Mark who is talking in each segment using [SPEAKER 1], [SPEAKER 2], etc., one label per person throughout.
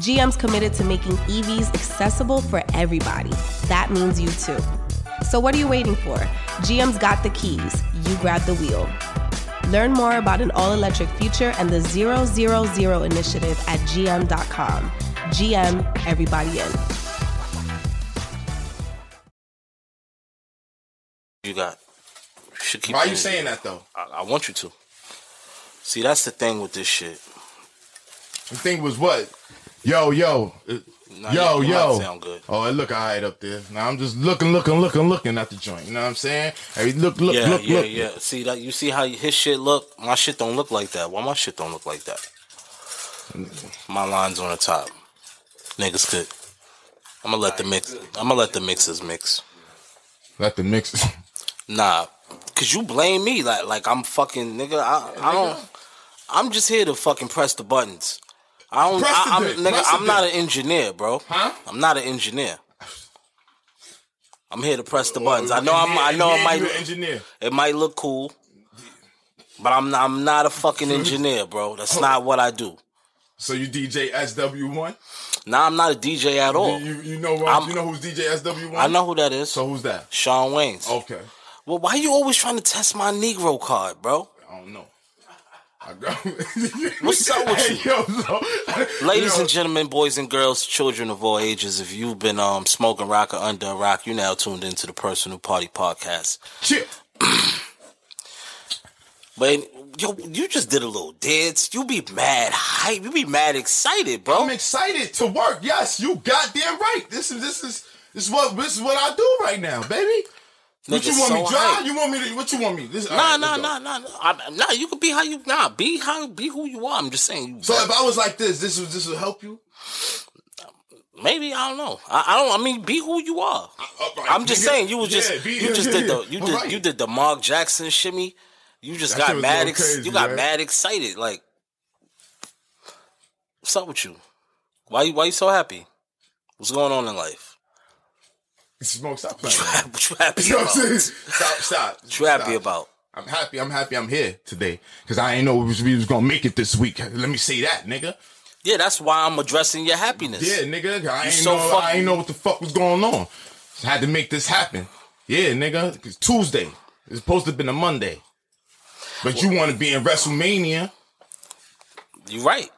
[SPEAKER 1] GM's committed to making EVs accessible for everybody. That means you too. So, what are you waiting for? GM's got the keys. You grab the wheel. Learn more about an all electric future and the 000 initiative at gm.com. GM, everybody in.
[SPEAKER 2] You got. You should keep
[SPEAKER 3] Why are you saying that though?
[SPEAKER 2] I, I want you to. See, that's the thing with this shit.
[SPEAKER 3] The thing was what? Yo, yo,
[SPEAKER 2] Nah,
[SPEAKER 3] yo,
[SPEAKER 2] you- you
[SPEAKER 3] yo.
[SPEAKER 2] sound good.
[SPEAKER 3] Oh, it look alright up there. Now I'm just looking, looking, looking, looking at the joint. You know what I'm saying? Hey, look, look,
[SPEAKER 2] yeah,
[SPEAKER 3] look,
[SPEAKER 2] yeah,
[SPEAKER 3] look.
[SPEAKER 2] yeah. See that? You see how his shit look? My shit don't look like that. Why my shit don't look like that? My lines on the top. Niggas could. I'm gonna let the mix. I'm gonna let the mixers mix.
[SPEAKER 3] Let the mix.
[SPEAKER 2] Nah, cause you blame me like like I'm fucking nigga. I, I don't. I'm just here to fucking press the buttons. I don't. I, I'm,
[SPEAKER 3] dick,
[SPEAKER 2] nigga,
[SPEAKER 3] press
[SPEAKER 2] I'm not an engineer, bro.
[SPEAKER 3] Huh?
[SPEAKER 2] I'm not an engineer. I'm here to press the buttons. I know. I'm. I know. It might.
[SPEAKER 3] you an engineer.
[SPEAKER 2] It might look cool, but I'm. Not, I'm not a fucking engineer, bro. That's oh. not what I do.
[SPEAKER 3] So you DJ SW1?
[SPEAKER 2] Nah, I'm not a DJ at all.
[SPEAKER 3] You, you know what? You know who's DJ SW1?
[SPEAKER 2] I know who that is.
[SPEAKER 3] So who's that?
[SPEAKER 2] Sean Wayne's.
[SPEAKER 3] Okay.
[SPEAKER 2] Well, why are you always trying to test my Negro card, bro?
[SPEAKER 3] I don't know.
[SPEAKER 2] What's up with
[SPEAKER 3] Hey, yo, so,
[SPEAKER 2] Ladies and gentlemen, boys and girls, children of all ages, if you've been um, smoking rock or under a rock, you're now tuned into the Personal Party Podcast. But yo, you just did a little dance. You be mad hype. You be mad excited, bro.
[SPEAKER 3] I'm excited to work. Yes, you goddamn right. This is this is this is what this is what I do right now, baby. What you want me
[SPEAKER 2] so
[SPEAKER 3] drive?
[SPEAKER 2] hype.
[SPEAKER 3] You want me to? What you want me? This,
[SPEAKER 2] Nah,
[SPEAKER 3] right,
[SPEAKER 2] nah, nah, nah, nah. I- Nah, you can be how you nah. Be how be who you are. I'm just saying.
[SPEAKER 3] So if I was like this, this would this would help you.
[SPEAKER 2] maybe I don't know. I, I don't. I mean, be who you are.
[SPEAKER 3] Upright, uh,
[SPEAKER 2] I'm just saying. You was just
[SPEAKER 3] Yeah, be-
[SPEAKER 2] you just
[SPEAKER 3] yeah,
[SPEAKER 2] did the you did
[SPEAKER 3] right.
[SPEAKER 2] you did the Mark Jackson shimmy. You just
[SPEAKER 3] That
[SPEAKER 2] got mad. Ex-
[SPEAKER 3] crazy,
[SPEAKER 2] you got
[SPEAKER 3] right?
[SPEAKER 2] mad excited. Like, what's up with you? Why you why you so happy? What's going on in life?
[SPEAKER 3] Smoke, stop playing.
[SPEAKER 2] what you happy
[SPEAKER 3] You know what I'm saying? Stop, stop.
[SPEAKER 2] What you happy
[SPEAKER 3] stop.
[SPEAKER 2] about?
[SPEAKER 3] I'm happy. I'm happy. I'm here today because I ain't know we was, we was gonna make it this week. Let me say that, nigga.
[SPEAKER 2] Yeah, that's why I'm addressing your happiness.
[SPEAKER 3] Yeah, nigga. I ain't
[SPEAKER 2] so
[SPEAKER 3] know. I ain't know what the fuck was going on. So I had to make this happen. Yeah, nigga. It's Tuesday. It's supposed to have been a Monday, but you want to be in WrestleMania.
[SPEAKER 2] You right.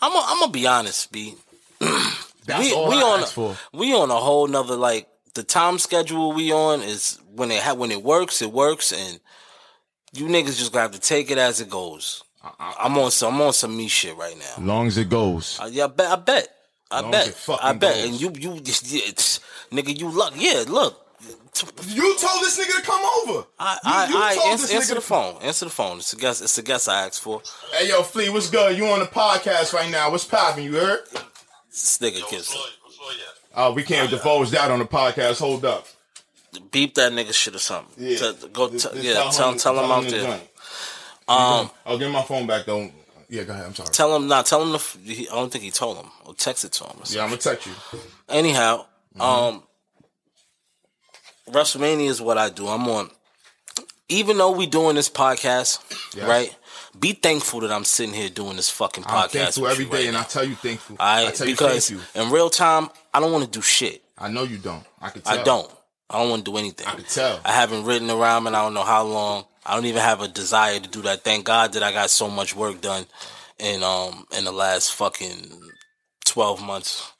[SPEAKER 2] I'm i I'm gonna be honest, B.
[SPEAKER 3] That's
[SPEAKER 2] we
[SPEAKER 3] all
[SPEAKER 2] we
[SPEAKER 3] I
[SPEAKER 2] on
[SPEAKER 3] asked for.
[SPEAKER 2] we on a whole nother like the time schedule we on is when it ha- when it works it works and you niggas just gonna have to take it as it goes. I'm on some I'm on some me shit right now.
[SPEAKER 3] Long as it goes.
[SPEAKER 2] Uh, yeah, I bet I bet I
[SPEAKER 3] Long as it
[SPEAKER 2] bet I bet
[SPEAKER 3] goes.
[SPEAKER 2] and you you just it's- nigga you luck yeah look.
[SPEAKER 3] You told this nigga to come over.
[SPEAKER 2] I,
[SPEAKER 3] You-
[SPEAKER 2] I,
[SPEAKER 3] you
[SPEAKER 2] I
[SPEAKER 3] told
[SPEAKER 2] answer,
[SPEAKER 3] this
[SPEAKER 2] answer the
[SPEAKER 3] to-
[SPEAKER 2] phone. Answer the phone. It's a guest. It's a guest I asked for.
[SPEAKER 3] Hey yo, Flea, what's good? You on the podcast right now? What's poppin'? You heard?
[SPEAKER 2] This nigga kiss.
[SPEAKER 3] Oh, we can't divulge that on the podcast. Hold up.
[SPEAKER 2] Beep that nigga shit or something.
[SPEAKER 3] Yeah.
[SPEAKER 2] Tell- go.
[SPEAKER 3] Just-
[SPEAKER 2] T-
[SPEAKER 3] just
[SPEAKER 2] yeah. Tell, tell him out
[SPEAKER 3] the
[SPEAKER 2] there.
[SPEAKER 3] joint.
[SPEAKER 2] Um.
[SPEAKER 3] I'll give my phone back though. Yeah, go ahead. I'm sorry.
[SPEAKER 2] Tell him. Not tell him. The, f- he, I don't think he told him. Or text it to him.
[SPEAKER 3] Yeah, I'm gonna text you.
[SPEAKER 2] Anyhow,
[SPEAKER 3] Mm-hmm.
[SPEAKER 2] um, WrestleMania is what I do. I'm on. Even though we doing this podcast,
[SPEAKER 3] Yes.
[SPEAKER 2] right? Be thankful that I'm sitting here doing this fucking podcast.
[SPEAKER 3] I'm thankful every day,
[SPEAKER 2] right
[SPEAKER 3] and
[SPEAKER 2] now.
[SPEAKER 3] I tell you thankful. Tell you
[SPEAKER 2] because
[SPEAKER 3] thank you.
[SPEAKER 2] in real time, I don't want to do shit.
[SPEAKER 3] I know you don't. I can tell.
[SPEAKER 2] I don't. I don't want to do anything.
[SPEAKER 3] I can tell.
[SPEAKER 2] I haven't written a rhyme, and I don't know how long. I don't even have a desire to do that. Thank God that I got so much work done in um in the last fucking twelve months.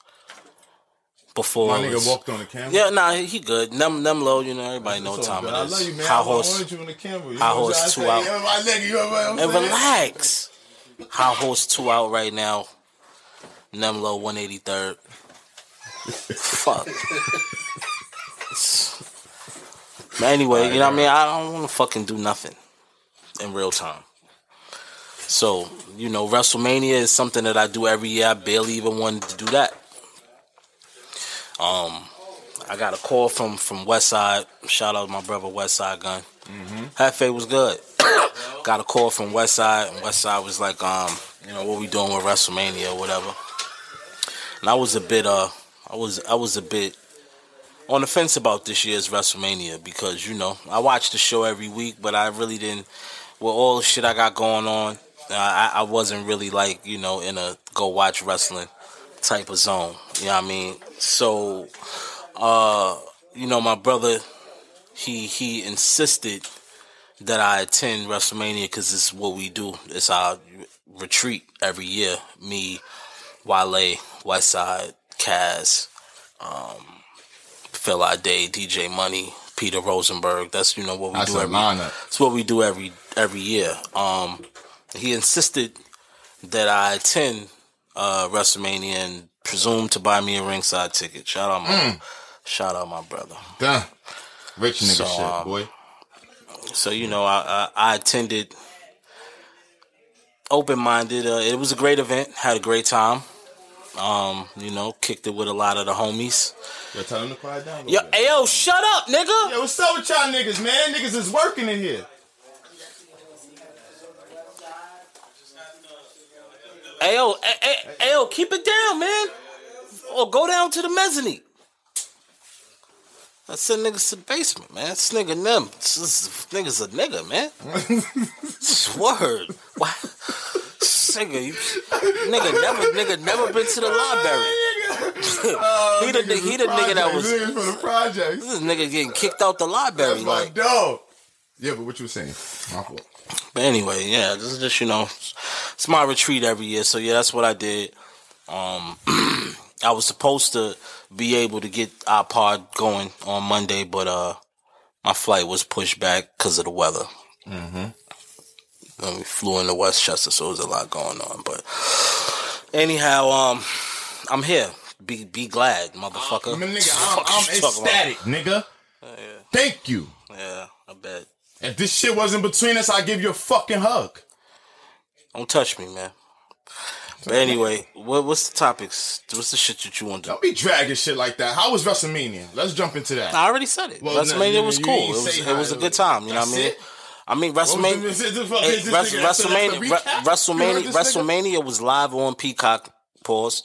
[SPEAKER 2] Before
[SPEAKER 3] My nigga walked on the camera.
[SPEAKER 2] Yeah, nah, he good. Nem Nem low, you know, everybody know
[SPEAKER 3] It's
[SPEAKER 2] time
[SPEAKER 3] good.
[SPEAKER 2] it
[SPEAKER 3] I
[SPEAKER 2] is.
[SPEAKER 3] love you, man.
[SPEAKER 2] High
[SPEAKER 3] I
[SPEAKER 2] horse
[SPEAKER 3] you on the camera. You
[SPEAKER 2] High horse two out.
[SPEAKER 3] My nigga, you know what I'm
[SPEAKER 2] and
[SPEAKER 3] saying?
[SPEAKER 2] relax. High horse two out right now. Nem low one eighty third. Fuck. But anyway, you know what I mean? I don't want to fucking do nothing in real time. So, you know, WrestleMania is something that I do every year. I barely even wanted to do that. Um, I got a call from from Westside. Shout out to my brother Westside Gunn. Hefe was good. got a call from Westside, and Westside was like, um, you know, what we doing with WrestleMania or whatever. And I was a bit, uh, I was, I was a bit on the fence about this year's WrestleMania because you know I watch the show every week, but I really didn't. With all the shit I got going on, I, I wasn't really like you know in a go watch wrestling type of zone. You know what I mean? So, uh, you know, my brother, he he insisted that I attend WrestleMania because it's what we do. It's our retreat every year. Me, Wale, Westside, Kaz, um, Phil Day, DJ Money, Peter Rosenberg. That's you know what we
[SPEAKER 3] That's
[SPEAKER 2] do every.
[SPEAKER 3] lineup.
[SPEAKER 2] It's what we do every every year. Um, he insisted that I attend uh, WrestleMania and presumed to buy me a ringside ticket. Shout out my
[SPEAKER 3] Mm.
[SPEAKER 2] shout out my brother.
[SPEAKER 3] Done. Rich nigga
[SPEAKER 2] So,
[SPEAKER 3] shit,
[SPEAKER 2] um,
[SPEAKER 3] boy.
[SPEAKER 2] So you know, I I, I attended open minded. Uh, it was a great event. Had a great time. Um, you know, kicked it with a lot of the homies.
[SPEAKER 3] Yo, tell him to quiet down.
[SPEAKER 2] Yo,
[SPEAKER 3] bit.
[SPEAKER 2] hey, yo, shut up, nigga.
[SPEAKER 3] Yo, what's up with y'all niggas, man? Niggas is working in here.
[SPEAKER 2] Hey, yo, hey, hey, hey, yo, keep it down, man. Or go down to the mezzanine. I send niggas to the basement, man. This nigga them. This, nigga's a nigga, man. Word. Why? Nigga, you, nigga never, nigga never been to the library. he the, he the nigga that was.
[SPEAKER 3] From the projects.
[SPEAKER 2] This nigga getting kicked out the library,
[SPEAKER 3] That's
[SPEAKER 2] like.
[SPEAKER 3] dog. Yeah, but what you was saying? My fault.
[SPEAKER 2] But anyway, yeah, this is just you know, it's my retreat every year. So yeah, that's what I did. Um, I was supposed to be able to get our pod going on Monday, but uh, my flight was pushed back because of the weather. Mm-hmm. And we flew into Westchester, so there was a lot going on. But anyhow, um, I'm here. Be be glad, motherfucker.
[SPEAKER 3] I mean, nigga,
[SPEAKER 2] Fuck
[SPEAKER 3] I'm, I'm
[SPEAKER 2] talking about?
[SPEAKER 3] ecstatic, nigga. Thank you.
[SPEAKER 2] Yeah, I bet.
[SPEAKER 3] If this shit wasn't between us, I'd give you a fucking hug.
[SPEAKER 2] Don't touch me, man. But anyway, what, what's the topics? What's the shit that you want to do?
[SPEAKER 3] Don't be dragging shit like that. How was WrestleMania? Let's jump into that.
[SPEAKER 2] I already said it.
[SPEAKER 3] Well, no,
[SPEAKER 2] WrestleMania
[SPEAKER 3] you-
[SPEAKER 2] was
[SPEAKER 3] you
[SPEAKER 2] cool.
[SPEAKER 3] didn't
[SPEAKER 2] It was it was a good time. You know what I mean?
[SPEAKER 3] it?
[SPEAKER 2] I mean WrestleMania.
[SPEAKER 3] the- is this the-
[SPEAKER 2] Hey,
[SPEAKER 3] is this
[SPEAKER 2] Wres-
[SPEAKER 3] nigga- that's the- that's
[SPEAKER 2] WrestleMania,
[SPEAKER 3] the
[SPEAKER 2] Re-
[SPEAKER 3] recap? You heard
[SPEAKER 2] WrestleMania. WrestleMania was live on Peacock. Pause.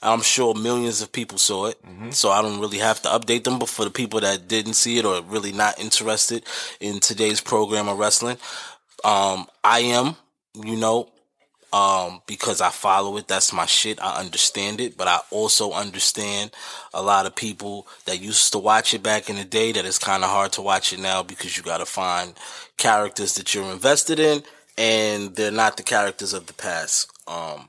[SPEAKER 2] I'm sure millions of people saw it,
[SPEAKER 3] Mm-hmm.
[SPEAKER 2] so I don't really have to update them. But for the people that didn't see it or really not interested in today's program of wrestling, um, I am, you know, um, because I follow it. That's my shit. I understand it, but I also understand a lot of people that used to watch it back in the day that it's kind of hard to watch it now because you got to find characters that you're invested in and they're not the characters of the past. Um,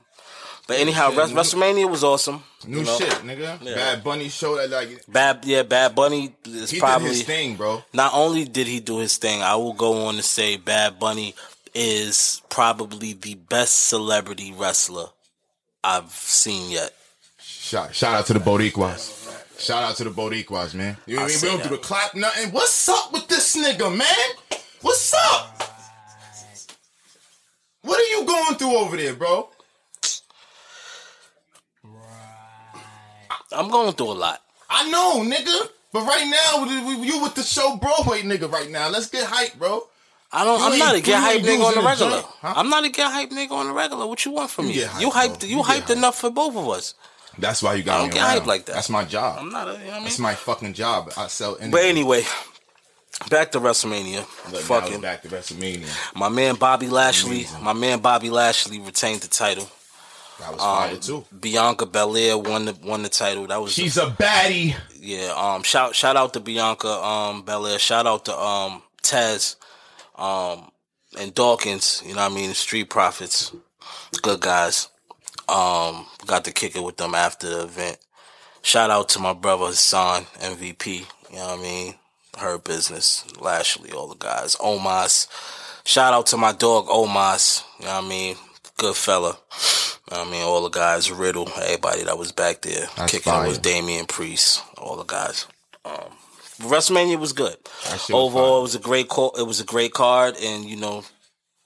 [SPEAKER 2] but anyhow, Res- WrestleMania was awesome.
[SPEAKER 3] New
[SPEAKER 2] you know.
[SPEAKER 3] shit, nigga. Bad Bunny show that like
[SPEAKER 2] Bad, yeah, Bad Bunny is
[SPEAKER 3] he
[SPEAKER 2] probably
[SPEAKER 3] did his thing, bro.
[SPEAKER 2] not only did he do his thing, I will go on to say Bad Bunny is probably the best celebrity wrestler I've seen yet.
[SPEAKER 3] Shout, shout out to the Boricuas. Shout out to the Boricuas, man. You know what I mean? We don't do the clap nothing. What's up with this nigga, man? What's up? What are you going through over there, bro?
[SPEAKER 2] I'm going through a lot.
[SPEAKER 3] I know, nigga. But right now, you with the show Broadway nigga right now. Let's get hype, bro.
[SPEAKER 2] I don't.
[SPEAKER 3] You
[SPEAKER 2] I'm not a get hype nigga on the regular.
[SPEAKER 3] huh?
[SPEAKER 2] I'm not a get hype nigga on the regular. What you want from
[SPEAKER 3] You
[SPEAKER 2] me?
[SPEAKER 3] get hype,
[SPEAKER 2] you hyped. You,
[SPEAKER 3] You
[SPEAKER 2] hyped enough for both of us.
[SPEAKER 3] That's why you got
[SPEAKER 2] I don't
[SPEAKER 3] me
[SPEAKER 2] get
[SPEAKER 3] around.
[SPEAKER 2] hype like that.
[SPEAKER 3] That's my job.
[SPEAKER 2] I'm not. A, you know what I mean?
[SPEAKER 3] That's my fucking job. I sell anything.
[SPEAKER 2] But anyway, back to WrestleMania.
[SPEAKER 3] Look,
[SPEAKER 2] Fucking
[SPEAKER 3] back to WrestleMania.
[SPEAKER 2] my man Bobby Lashley.
[SPEAKER 3] Amazing.
[SPEAKER 2] My man Bobby Lashley retained the title.
[SPEAKER 3] That was
[SPEAKER 2] Um,
[SPEAKER 3] fire too.
[SPEAKER 2] Bianca Belair won the won the title. That was
[SPEAKER 3] She's a baddie.
[SPEAKER 2] Yeah, um shout shout out to Bianca um Belair, shout out to um Taz um and Dawkins, you know what I mean, Street Profits. Good guys. Um got to kick it with them after the event. Shout out to my brother Hassan, MVP, you know what I mean? Hurt Business, Lashley, all the guys. Omos. Shout out to my dog Omos, you know what I mean? Good fella. I mean, all the guys, Riddle, everybody that was back there
[SPEAKER 3] That's
[SPEAKER 2] kicking it was Damian Priest, all the guys. Um, WrestleMania was good.
[SPEAKER 3] Shit was
[SPEAKER 2] Overall, it was a great call. It was a great card, and you know,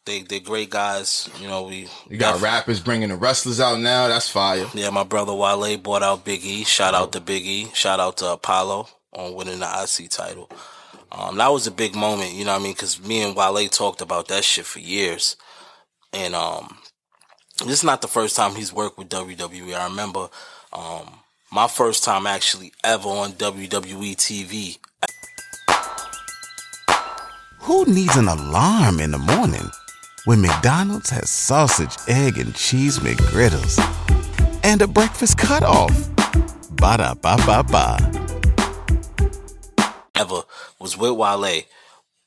[SPEAKER 2] they they're great guys. You know, we
[SPEAKER 3] You got rappers bringing the wrestlers out now. That's fire.
[SPEAKER 2] yeah. My brother Wale bought out Big E. Shout out to Big E. Shout out to Apollo. on winning the IC title. Um, that was a big moment, you know what I mean? Because me and Wale talked about that shit for years, and um, this is not the first time he's worked with WWE. I remember um, my first time actually ever on WWE TV.
[SPEAKER 4] Who needs an alarm in the morning when McDonald's has sausage, egg, and cheese McGriddles and a breakfast cutoff? Ba da ba ba ba.
[SPEAKER 2] Ever was with Wale.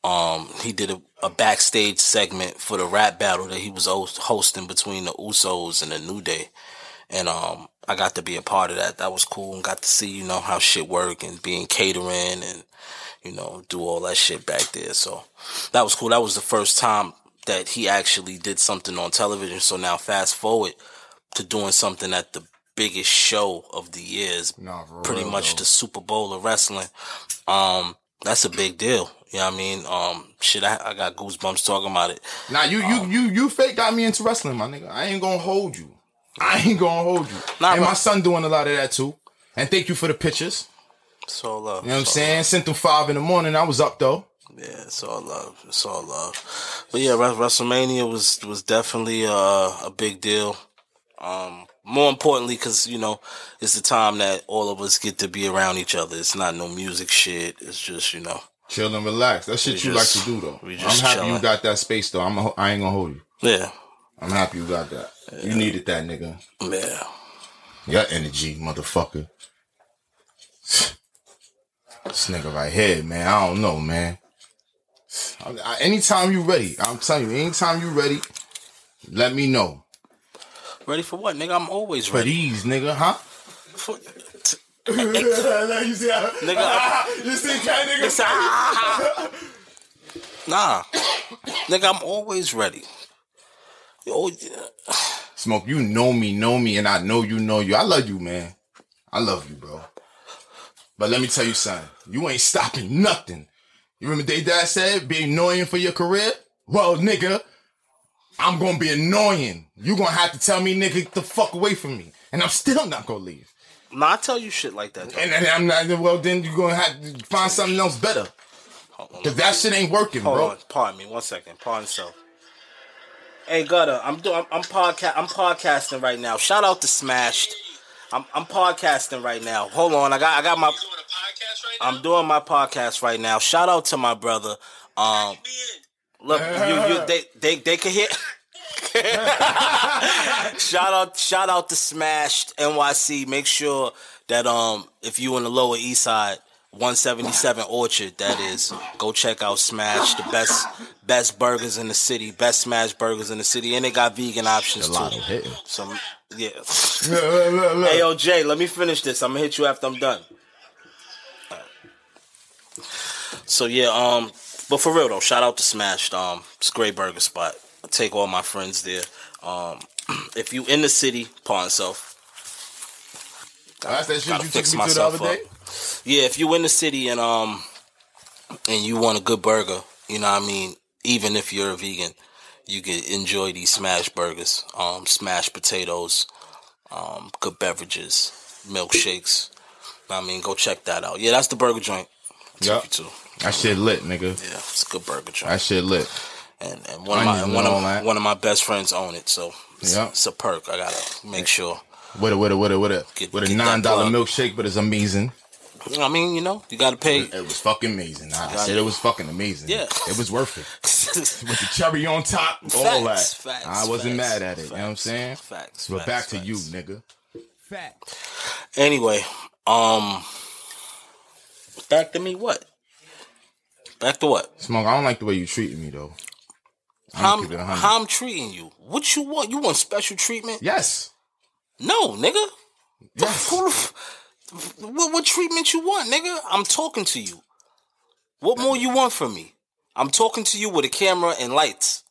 [SPEAKER 2] Um, he did a, a backstage segment for the rap battle that he was host- hosting between the Usos and the New Day, and um, I got to be a part of that. That was cool, and got to see you know how shit work and being catering and you know do all that shit back there. So that was cool. That was the first time that he actually did something on television. So now fast forward to doing something at the biggest show of the years,
[SPEAKER 3] Nah,
[SPEAKER 2] pretty
[SPEAKER 3] real,
[SPEAKER 2] much
[SPEAKER 3] though.
[SPEAKER 2] the Super Bowl of wrestling. Um, that's a big deal. You know what I mean? Um, shit, I, I got goosebumps talking about it.
[SPEAKER 3] Now you you you you fake got me into wrestling, my nigga. I ain't gonna hold you. I ain't gonna hold you.
[SPEAKER 2] Nah,
[SPEAKER 3] and
[SPEAKER 2] bro.
[SPEAKER 3] my son doing a lot of that too. And thank you for the pictures.
[SPEAKER 2] It's all love.
[SPEAKER 3] You know what I'm saying? Sent them five in the morning. I was up though.
[SPEAKER 2] Yeah, it's all love. It's all love. But yeah, WrestleMania was was definitely uh, a big deal. Um, more importantly, because you know it's the time that all of us get to be around each other. It's not no music shit. It's just you know.
[SPEAKER 3] Chill and relax. That shit you
[SPEAKER 2] just-
[SPEAKER 3] like to do though. I'm happy you got that space though. I'm a, I ain't gonna hold you.
[SPEAKER 2] Yeah,
[SPEAKER 3] I'm happy you got that. You needed that nigga.
[SPEAKER 2] yeah.
[SPEAKER 3] Your energy, motherfucker. This nigga right here, man. I don't know, man. I- anytime you ready, I'm telling you, anytime you ready, let me know.
[SPEAKER 2] Ready for what, nigga? I'm always ready.
[SPEAKER 3] For these, nigga, huh?
[SPEAKER 2] For- eh, eh.
[SPEAKER 3] you see how,
[SPEAKER 2] Nigga,
[SPEAKER 3] you see that nigga?
[SPEAKER 2] Listen, ah. ah, ah. nah, nigga, I'm always ready. Yo, yeah.
[SPEAKER 3] Smoke, you know me, know me, and I know you know you. I love you, man. I love you, bro. But let me tell you something. You ain't stopping nothing. You remember they dad said be annoying for your career? Well, nigga, I'm gonna be annoying. You gonna have to tell me, nigga, get the fuck away from me. And I'm still not gonna leave.
[SPEAKER 2] Nah, I tell you shit like that.
[SPEAKER 3] And then I'm not well then you're gonna have to find something else better.
[SPEAKER 2] Hold on.
[SPEAKER 3] Cause that shit ain't working,
[SPEAKER 2] Hold
[SPEAKER 3] bro.
[SPEAKER 2] on, pardon me, one second. Pardon self. Hey Gutter, I'm doing. I'm, I'm podcast. I'm podcasting right now. Shout out to Smashed. I'm I'm podcasting right now. Hold on, I got I got my. I'm doing my podcast right now. Shout out to my brother. Um, look, you you they they they can hear. shout out shout out to Smashed NYC. Make sure that um if you in the Lower East Side, 177 Orchard, that is, go check out Smash, the best best burgers in the city, best smash burgers in the city, and they got vegan options
[SPEAKER 3] Gelato
[SPEAKER 2] too.
[SPEAKER 3] hitting.
[SPEAKER 2] Some yeah.
[SPEAKER 3] Look, look, look, look.
[SPEAKER 2] Hey yo Jay, let me finish this. I'm gonna hit you after I'm done. So yeah, um, but for real though, shout out to Smash. Um, it's a great burger spot. I take all my friends there. Um, if you in the city, pawn self.
[SPEAKER 3] That's that shit you
[SPEAKER 2] fix
[SPEAKER 3] took me to the other
[SPEAKER 2] myself
[SPEAKER 3] day?
[SPEAKER 2] up. Yeah, if you in the city and um, and you want a good burger, you know what I mean. Even if you're a vegan, you can enjoy these smash burgers, um, smashed potatoes, um, good beverages, milkshakes. I mean, go check that out. Yeah, that's the burger joint. Took you.
[SPEAKER 3] That shit lit, nigga.
[SPEAKER 2] Yeah, it's a good burger joint.
[SPEAKER 3] That shit lit.
[SPEAKER 2] and and one of my one of
[SPEAKER 3] that.
[SPEAKER 2] one of my best friends own it, so it's,
[SPEAKER 3] Yeah.
[SPEAKER 2] it's a perk. I gotta make sure.
[SPEAKER 3] With a with a with a with a
[SPEAKER 2] Get-
[SPEAKER 3] with a nine dollar milkshake, but it's amazing.
[SPEAKER 2] I mean, you know, you gotta pay.
[SPEAKER 3] It was fucking amazing. I said
[SPEAKER 2] it.
[SPEAKER 3] was fucking amazing.
[SPEAKER 2] Yeah.
[SPEAKER 3] it was worth it. With the cherry on top, all
[SPEAKER 2] Facts,
[SPEAKER 3] that.
[SPEAKER 2] facts,
[SPEAKER 3] I wasn't
[SPEAKER 2] facts,
[SPEAKER 3] mad at it. You know what I'm saying?
[SPEAKER 2] Facts.
[SPEAKER 3] But back to you, nigga. Facts.
[SPEAKER 2] Anyway, um, back to me. What? Back to what?
[SPEAKER 3] Smoke. I don't like the way you treated me though.
[SPEAKER 2] How
[SPEAKER 3] I'm
[SPEAKER 2] I'm,
[SPEAKER 3] gonna keep it a hundred.
[SPEAKER 2] how I'm treating you? What you want? You want special treatment?
[SPEAKER 3] Yes.
[SPEAKER 2] No, nigga.
[SPEAKER 3] Yes.
[SPEAKER 2] Who the f- what, what treatment you want, nigga? I'm talking to you. What more you want from me? I'm talking to you with a camera and lights.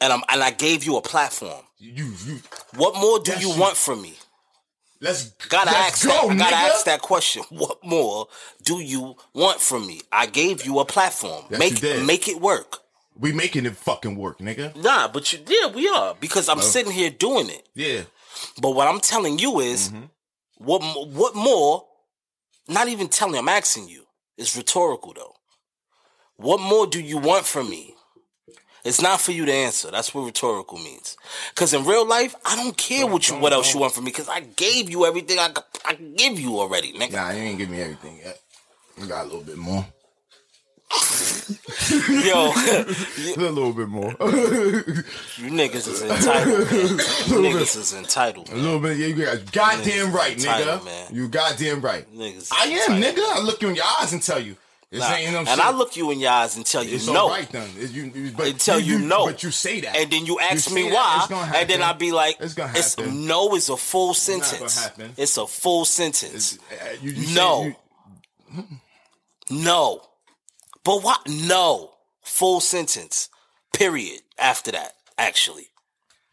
[SPEAKER 2] And I'm and I gave you a platform.
[SPEAKER 3] You you.
[SPEAKER 2] What more do you
[SPEAKER 3] you-
[SPEAKER 2] want from me?
[SPEAKER 3] Let's
[SPEAKER 2] Gotta
[SPEAKER 3] let's
[SPEAKER 2] ask
[SPEAKER 3] go,
[SPEAKER 2] that. Gotta ask that question. What more do you want from me? I gave you a platform.
[SPEAKER 3] Yes,
[SPEAKER 2] make make it work.
[SPEAKER 3] We making it fucking work, nigga.
[SPEAKER 2] Nah, but you yeah, we are because I'm sitting here doing it.
[SPEAKER 3] Yeah.
[SPEAKER 2] But what I'm telling you is,
[SPEAKER 3] Mm-hmm.
[SPEAKER 2] What what more not even telling I'm asking you. It's rhetorical though. What more do you want from me? It's not for you to answer. That's what rhetorical means. Because in real life, I don't care what you, what else you want from me. Because I gave you everything I, could- I give you already, nigga.
[SPEAKER 3] Nah, you ain't give me everything yet. You got a little bit more.
[SPEAKER 2] Yo,
[SPEAKER 3] A little bit more.
[SPEAKER 2] you niggas is entitled, man. You niggas is entitled. man.
[SPEAKER 3] little bit. Yeah, you got goddamn right,
[SPEAKER 2] entitled,
[SPEAKER 3] nigga.
[SPEAKER 2] man.
[SPEAKER 3] You goddamn right.
[SPEAKER 2] Niggas
[SPEAKER 3] I am,
[SPEAKER 2] entitled.
[SPEAKER 3] nigga. I look you in your eyes and tell you. This
[SPEAKER 2] Nah,
[SPEAKER 3] ain't no
[SPEAKER 2] and
[SPEAKER 3] shit.
[SPEAKER 2] I look you in your eyes and tell you
[SPEAKER 3] It's
[SPEAKER 2] no.
[SPEAKER 3] all right then. It's you, you, but
[SPEAKER 2] Until you, know.
[SPEAKER 3] But you say that.
[SPEAKER 2] And then you ask
[SPEAKER 3] say
[SPEAKER 2] me why. And then. I'll be like,
[SPEAKER 3] It's gonna happen.
[SPEAKER 2] no is a full sentence.
[SPEAKER 3] happen.
[SPEAKER 2] It's a full sentence.
[SPEAKER 3] Uh, you- you
[SPEAKER 2] No.
[SPEAKER 3] you-
[SPEAKER 2] No. But what? No. Full sentence. Period. After that, actually.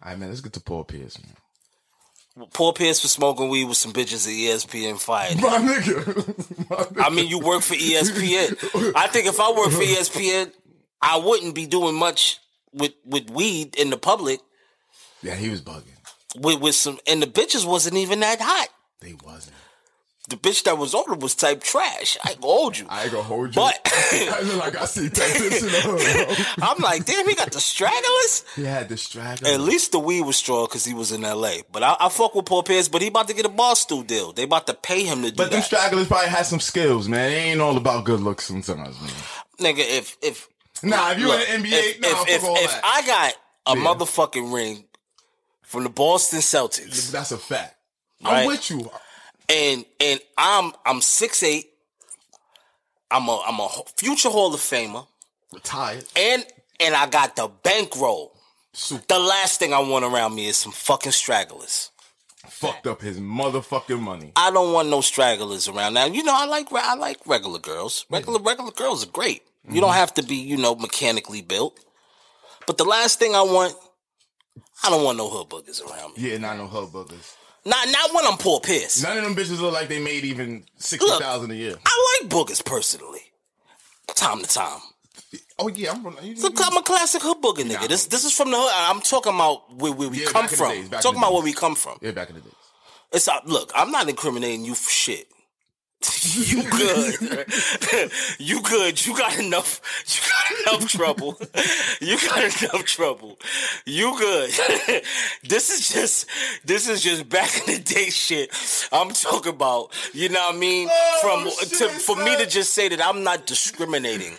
[SPEAKER 3] All right, man. Let's get to Paul Pierce, man.
[SPEAKER 2] Paul Pierce for smoking weed with some bitches at ESPN fired.
[SPEAKER 3] My nigga. My nigga.
[SPEAKER 2] I mean, you work for ESPN. I think if I worked for ESPN, I wouldn't be doing much with, with weed in the public
[SPEAKER 3] Yeah, he was bugging.
[SPEAKER 2] with, with some, and the bitches wasn't even that hot.
[SPEAKER 3] They wasn't.
[SPEAKER 2] The bitch that was older was type trash. I hold you.
[SPEAKER 3] I ain't gonna hold you.
[SPEAKER 2] But
[SPEAKER 3] I look like I see that picture of her, bro.
[SPEAKER 2] I'm like, damn, he got the stragglers.
[SPEAKER 3] He had the stragglers.
[SPEAKER 2] At least the weed was strong because he was in L.A. But I, I fuck with Paul Pierce, but he about to get a Barstool deal. They about to pay him to do that.
[SPEAKER 3] But them stragglers probably had some skills, man. It ain't all about good looks sometimes, man.
[SPEAKER 2] Nigga, if if
[SPEAKER 3] Nah, if you
[SPEAKER 2] look,
[SPEAKER 3] in the NBA,
[SPEAKER 2] if,
[SPEAKER 3] nah,
[SPEAKER 2] if, if,
[SPEAKER 3] all
[SPEAKER 2] if
[SPEAKER 3] that.
[SPEAKER 2] I got a
[SPEAKER 3] Yeah.
[SPEAKER 2] motherfucking ring from the Boston Celtics,
[SPEAKER 3] That's a fact.
[SPEAKER 2] Right.
[SPEAKER 3] I'm with you.
[SPEAKER 2] And and I'm I'm six eight, I'm a I'm a future Hall of Famer,
[SPEAKER 3] Retired.
[SPEAKER 2] and and I got the bankroll.
[SPEAKER 3] Super
[SPEAKER 2] The last thing I want around me is some fucking stragglers.
[SPEAKER 3] fucked up his motherfucking money.
[SPEAKER 2] I don't want no stragglers around. Now, you know, I like I like regular girls. Regular regular girls are great. You don't have to be, you know, mechanically built. But the last thing I want, I don't want no hood boogers around me.
[SPEAKER 3] Yeah, not no hub buggers.
[SPEAKER 2] Not not when I'm Paul Pierce.
[SPEAKER 3] None of them bitches look like they made even sixty thousand a year.
[SPEAKER 2] I like boogers personally. Time to time.
[SPEAKER 3] Oh yeah, I'm. You,
[SPEAKER 2] So I'm a classic hood booger nigga. This this is from the hood. I'm talking about where, where we
[SPEAKER 3] Yeah,
[SPEAKER 2] come
[SPEAKER 3] back in the
[SPEAKER 2] from.
[SPEAKER 3] days,
[SPEAKER 2] talking about where we come from.
[SPEAKER 3] yeah, back in the days.
[SPEAKER 2] It's uh, look, I'm not incriminating you for shit. you good. you good. You got enough. You got enough trouble. You got enough trouble. You good. this is just this is just back in the day shit. I'm talking about. You know what I mean? Oh, From
[SPEAKER 3] Oh, shit,
[SPEAKER 2] to, for me to just say that I'm not discriminating.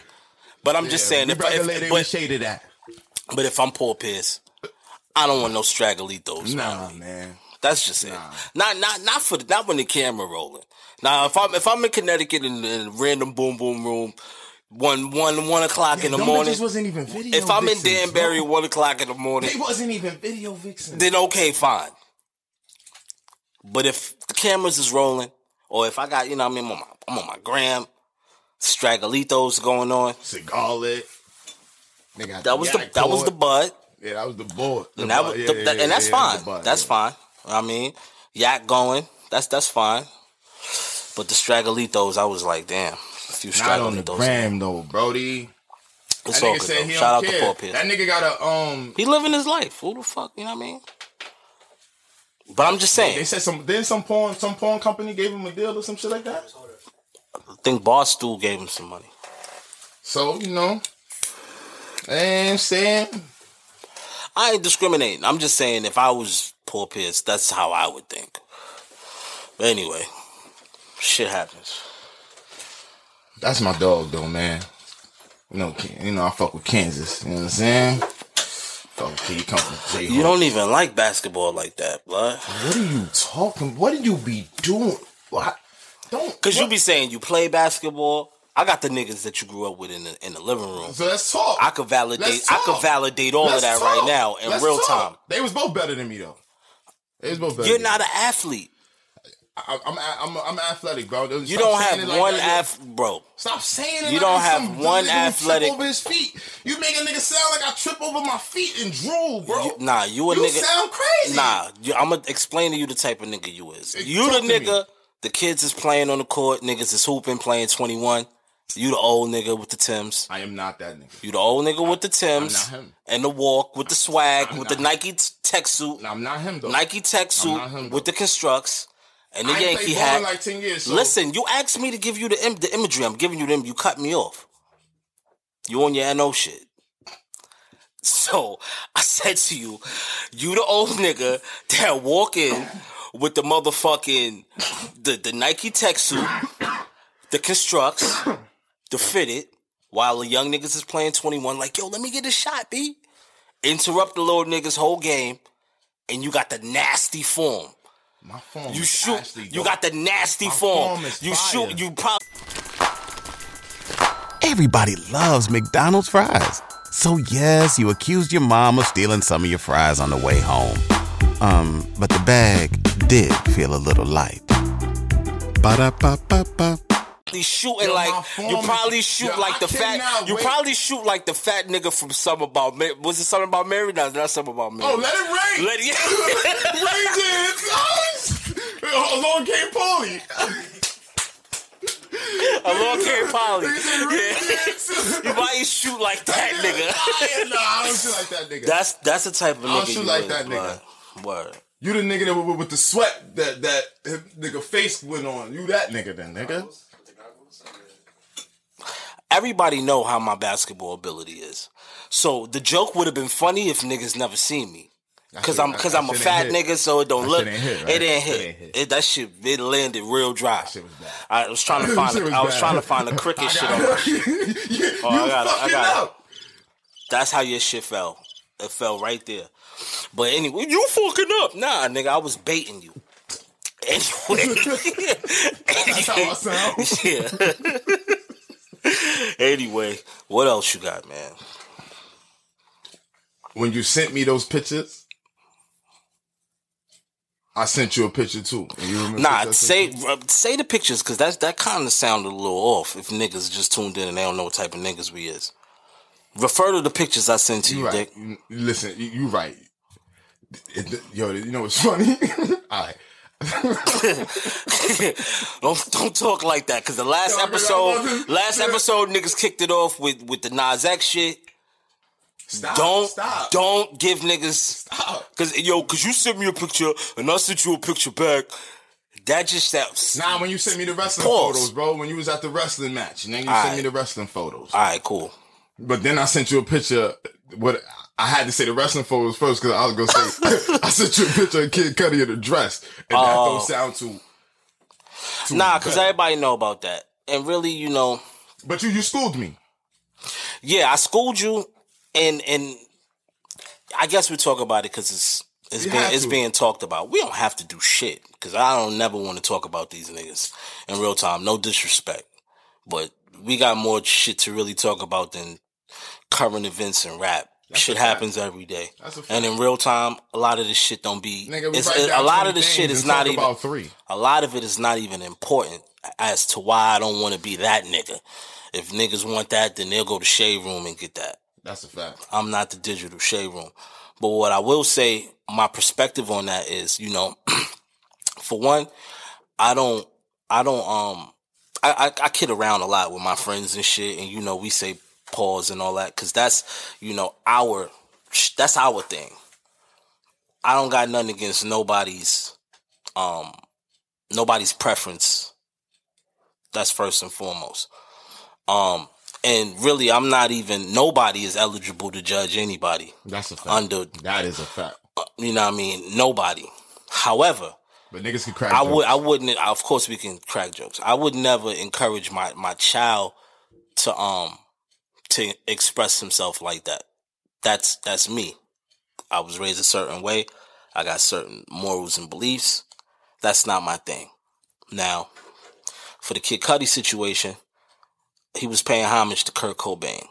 [SPEAKER 2] But I'm just saying if, if but,
[SPEAKER 3] shaded that.
[SPEAKER 2] but if I'm Paul Pierce, I don't want no straggleitos.
[SPEAKER 3] Nah, man.
[SPEAKER 2] That's just it. Not not not for the, not when the camera rolling. Now if I'm if I'm in Connecticut in, in a random boom boom room, one one one o'clock in the morning.
[SPEAKER 3] bitches wasn't even video.
[SPEAKER 2] If I'm in Danbury
[SPEAKER 3] bro.
[SPEAKER 2] one o'clock in the morning,
[SPEAKER 3] they wasn't even video vixen.
[SPEAKER 2] then okay, fine. But if the cameras is rolling, or if I got you know I mean I'm on my, I'm on my gram, straggleitos going on.
[SPEAKER 3] Cigar lit.
[SPEAKER 2] That was the that was the bud.
[SPEAKER 3] yeah, that was the. The
[SPEAKER 2] And that, was
[SPEAKER 3] yeah,
[SPEAKER 2] the,
[SPEAKER 3] yeah, yeah,
[SPEAKER 2] and that's
[SPEAKER 3] yeah,
[SPEAKER 2] fine.
[SPEAKER 3] bud,
[SPEAKER 2] that's
[SPEAKER 3] yeah.
[SPEAKER 2] fine. I mean, yak going. That's that's fine. But the straggleitos, I was like, damn. A few
[SPEAKER 3] Not on the
[SPEAKER 2] straggleitos.
[SPEAKER 3] gram though, Brody.
[SPEAKER 2] It's
[SPEAKER 3] That
[SPEAKER 2] all
[SPEAKER 3] nigga
[SPEAKER 2] good,
[SPEAKER 3] said
[SPEAKER 2] though.
[SPEAKER 3] he
[SPEAKER 2] Shout out
[SPEAKER 3] don't
[SPEAKER 2] to
[SPEAKER 3] care.
[SPEAKER 2] Paul Pierce.
[SPEAKER 3] That nigga got a um.
[SPEAKER 2] He living his life. Who the fuck? You know what I mean? But I'm just saying.
[SPEAKER 3] They
[SPEAKER 2] saying.
[SPEAKER 3] said some. Then some porn, some porn company gave him a deal or some shit like that.
[SPEAKER 2] I think Barstool gave him some money.
[SPEAKER 3] So you know, and saying
[SPEAKER 2] I ain't discriminating. I'm just saying if I was Paul Pierce, that's how I would think. But anyway, shit happens.
[SPEAKER 3] that's my dog though, man. You know, you know, I fuck with Kansas. You know what I'm saying? Fuck with come from J.
[SPEAKER 2] You don't even like basketball like that, blood.
[SPEAKER 3] What are you talking? What did you be doing? What? Don't.
[SPEAKER 2] Cause you be saying you play basketball. I got the niggas that you grew up with in the in the living room.
[SPEAKER 3] So let's talk.
[SPEAKER 2] I could validate. I could validate all
[SPEAKER 3] Let's
[SPEAKER 2] of that
[SPEAKER 3] talk.
[SPEAKER 2] right now in
[SPEAKER 3] Let's
[SPEAKER 2] real
[SPEAKER 3] talk.
[SPEAKER 2] time.
[SPEAKER 3] They was both better than me though. They was both better.
[SPEAKER 2] You're
[SPEAKER 3] than me.
[SPEAKER 2] not an athlete.
[SPEAKER 3] I, I'm, I'm, I'm athletic, bro. Stop
[SPEAKER 2] You don't have
[SPEAKER 3] like
[SPEAKER 2] one ath, bro.
[SPEAKER 3] Stop saying it.
[SPEAKER 2] You
[SPEAKER 3] like
[SPEAKER 2] don't have one
[SPEAKER 3] nigga
[SPEAKER 2] athletic-
[SPEAKER 3] over his feet. You make a nigga sound like I trip over my feet and drool, bro.
[SPEAKER 2] You- nah, you a
[SPEAKER 3] you
[SPEAKER 2] nigga.
[SPEAKER 3] sound crazy.
[SPEAKER 2] Nah, you, I'm gonna explain to you the type of nigga you is.
[SPEAKER 3] Hey,
[SPEAKER 2] You the
[SPEAKER 3] to me.
[SPEAKER 2] nigga. The kids is playing on the court. Niggas is hooping, playing 21. You the old nigga with the Tims.
[SPEAKER 3] I am not that nigga.
[SPEAKER 2] You the old nigga with the Tims
[SPEAKER 3] not him.
[SPEAKER 2] and the walk with the swag
[SPEAKER 3] I'm
[SPEAKER 2] with the Nike tech suit.
[SPEAKER 3] Nah, I'm not him though.
[SPEAKER 2] Nike tech suit
[SPEAKER 3] him,
[SPEAKER 2] with the constructs, And the
[SPEAKER 3] I
[SPEAKER 2] Yankee
[SPEAKER 3] in like 10 years, so-
[SPEAKER 2] Listen, you asked me to give you the Im- the imagery. I'm giving you them. You cut me off. You on your NO shit. So I said to you, you the old nigga that walk in with the motherfucking the, the Nike tech suit, the constructs, the fitted, while the young niggas is playing 21, like, yo, let me get a shot, B. Interrupt the little niggas whole game, and you got the nasty form.
[SPEAKER 3] My phone.
[SPEAKER 2] You
[SPEAKER 3] is
[SPEAKER 2] shoot.
[SPEAKER 3] actually
[SPEAKER 2] you got the nasty
[SPEAKER 3] My
[SPEAKER 2] form.
[SPEAKER 3] form is
[SPEAKER 2] You
[SPEAKER 3] fire.
[SPEAKER 2] shoot. You probably.
[SPEAKER 4] Everybody loves McDonald's fries. So yes, you accused your mom of stealing some of your fries on the way home. Um, but the bag did feel a little light. Ba-da-ba-ba-ba.
[SPEAKER 2] shooting
[SPEAKER 3] Yo,
[SPEAKER 2] like you
[SPEAKER 3] is-
[SPEAKER 2] probably shoot
[SPEAKER 3] Yo,
[SPEAKER 2] like
[SPEAKER 3] I
[SPEAKER 2] the fat
[SPEAKER 3] cannot
[SPEAKER 2] you
[SPEAKER 3] wait.
[SPEAKER 2] probably shoot like the fat nigga from something about Mary. Was it something about Mary? No, not something about Mary.
[SPEAKER 3] Oh, let it rain.
[SPEAKER 2] Let it.
[SPEAKER 3] Rain dance. Along came Paulie.
[SPEAKER 2] Along came Polly.
[SPEAKER 3] Dance.
[SPEAKER 2] You might shoot like that nigga.
[SPEAKER 3] Nah, I don't shoot like that nigga.
[SPEAKER 2] That's that's the type of nigga.
[SPEAKER 3] I don't shoot
[SPEAKER 2] you
[SPEAKER 3] like
[SPEAKER 2] is,
[SPEAKER 3] that nigga.
[SPEAKER 2] blood. Word.
[SPEAKER 3] you the nigga that with, with the sweat that that nigga face went on. You that nigga then, nigga.
[SPEAKER 2] Everybody know how my basketball ability is. So the joke would have been funny if niggas never seen me. Cause I'm
[SPEAKER 3] that-
[SPEAKER 2] cause
[SPEAKER 3] that
[SPEAKER 2] I'm a fat nigga, so it don't
[SPEAKER 3] That
[SPEAKER 2] look.
[SPEAKER 3] hit,
[SPEAKER 2] It didn't hit.
[SPEAKER 3] ain't hit.
[SPEAKER 2] It, that shit it landed real dry.
[SPEAKER 3] shit was bad.
[SPEAKER 2] I was trying to find. A,
[SPEAKER 3] was
[SPEAKER 2] I was
[SPEAKER 3] bad.
[SPEAKER 2] trying to find a cricket shit on my shit.
[SPEAKER 3] you you
[SPEAKER 2] Oh, I got it, I got it.
[SPEAKER 3] up.
[SPEAKER 2] That's how your shit fell. It fell right there. But anyway, you fucking up. Nah, nigga, I was baiting you. Anyway.
[SPEAKER 3] That's how I sound.
[SPEAKER 2] yeah. anyway, what else you got, man?
[SPEAKER 3] When you sent me those pictures, I sent you a picture too. You remember
[SPEAKER 2] Nah, say uh, say the pictures because that's that kind of sounded a little off. If niggas just tuned in and they don't know what type of niggas we is, refer to the pictures I sent to you,
[SPEAKER 3] You right.
[SPEAKER 2] Dick.
[SPEAKER 3] Listen, you, you right. It- yo, you know what's funny? All right.
[SPEAKER 2] don't don't talk like that because the last
[SPEAKER 3] Yo,
[SPEAKER 2] episode, last episode, niggas kicked it off with with the Nas X shit.
[SPEAKER 3] Stop.
[SPEAKER 2] Don't
[SPEAKER 3] stop.
[SPEAKER 2] don't give niggas
[SPEAKER 3] Stop.
[SPEAKER 2] because yo because you sent me a picture and I sent you a picture back. That just sounds
[SPEAKER 3] Nah, when you sent me the wrestling
[SPEAKER 2] Pause.
[SPEAKER 3] photos, bro. When you was at the wrestling match, and then you
[SPEAKER 2] All
[SPEAKER 3] sent
[SPEAKER 2] right.
[SPEAKER 3] me the wrestling photos.
[SPEAKER 2] all right. Cool.
[SPEAKER 3] But then I sent you a picture. What I had to say the wrestling photos first because I was gonna say I sent you a picture of Kid Cudi in a dress, and that
[SPEAKER 2] Oh.
[SPEAKER 3] don't sound too. too
[SPEAKER 2] Nah, because everybody know about that, and really, you know,
[SPEAKER 3] But you you schooled me.
[SPEAKER 2] yeah, I schooled you, and and I guess we talk about it because it's it's
[SPEAKER 3] You
[SPEAKER 2] being it's being talked about. We don't have to do shit because I don't never want to talk about these niggas in real time. No disrespect, but we got more shit to really talk about than current events and rap. shit happens every day,
[SPEAKER 3] That's
[SPEAKER 2] and in real time, a lot of this shit don't be.
[SPEAKER 3] Nigga, we
[SPEAKER 2] it's, it- a lot of this shit is not even
[SPEAKER 3] about three.
[SPEAKER 2] a lot of it is not even important as to why I don't want to be that nigga. If niggas want that, then they'll go to Shade Room and get that.
[SPEAKER 3] That's a fact.
[SPEAKER 2] I'm not the digital Shade Room. But what I will say, my perspective on that is, you know, for one, I don't, I don't, um, I, I, I kid around a lot with my friends and shit, and you know, we say pause and all that, cause that's, you know, our, that's our thing. I don't got nothing against nobody's, um, nobody's preference. That's first and foremost. Um, and really, I'm not even, nobody is eligible to judge anybody
[SPEAKER 3] That's a fact.
[SPEAKER 2] under,
[SPEAKER 3] that is a fact.
[SPEAKER 2] you know what I mean? Nobody. However,
[SPEAKER 3] But niggas can crack.
[SPEAKER 2] I
[SPEAKER 3] jokes.
[SPEAKER 2] would, I wouldn't, of course we can crack jokes. I would never encourage my, my child to, um, to express himself like that. That's, that's me. I was raised a certain way. I got certain morals and beliefs. That's not my thing. Now, for the Kid Cudi situation, he was paying homage to Kurt Cobain.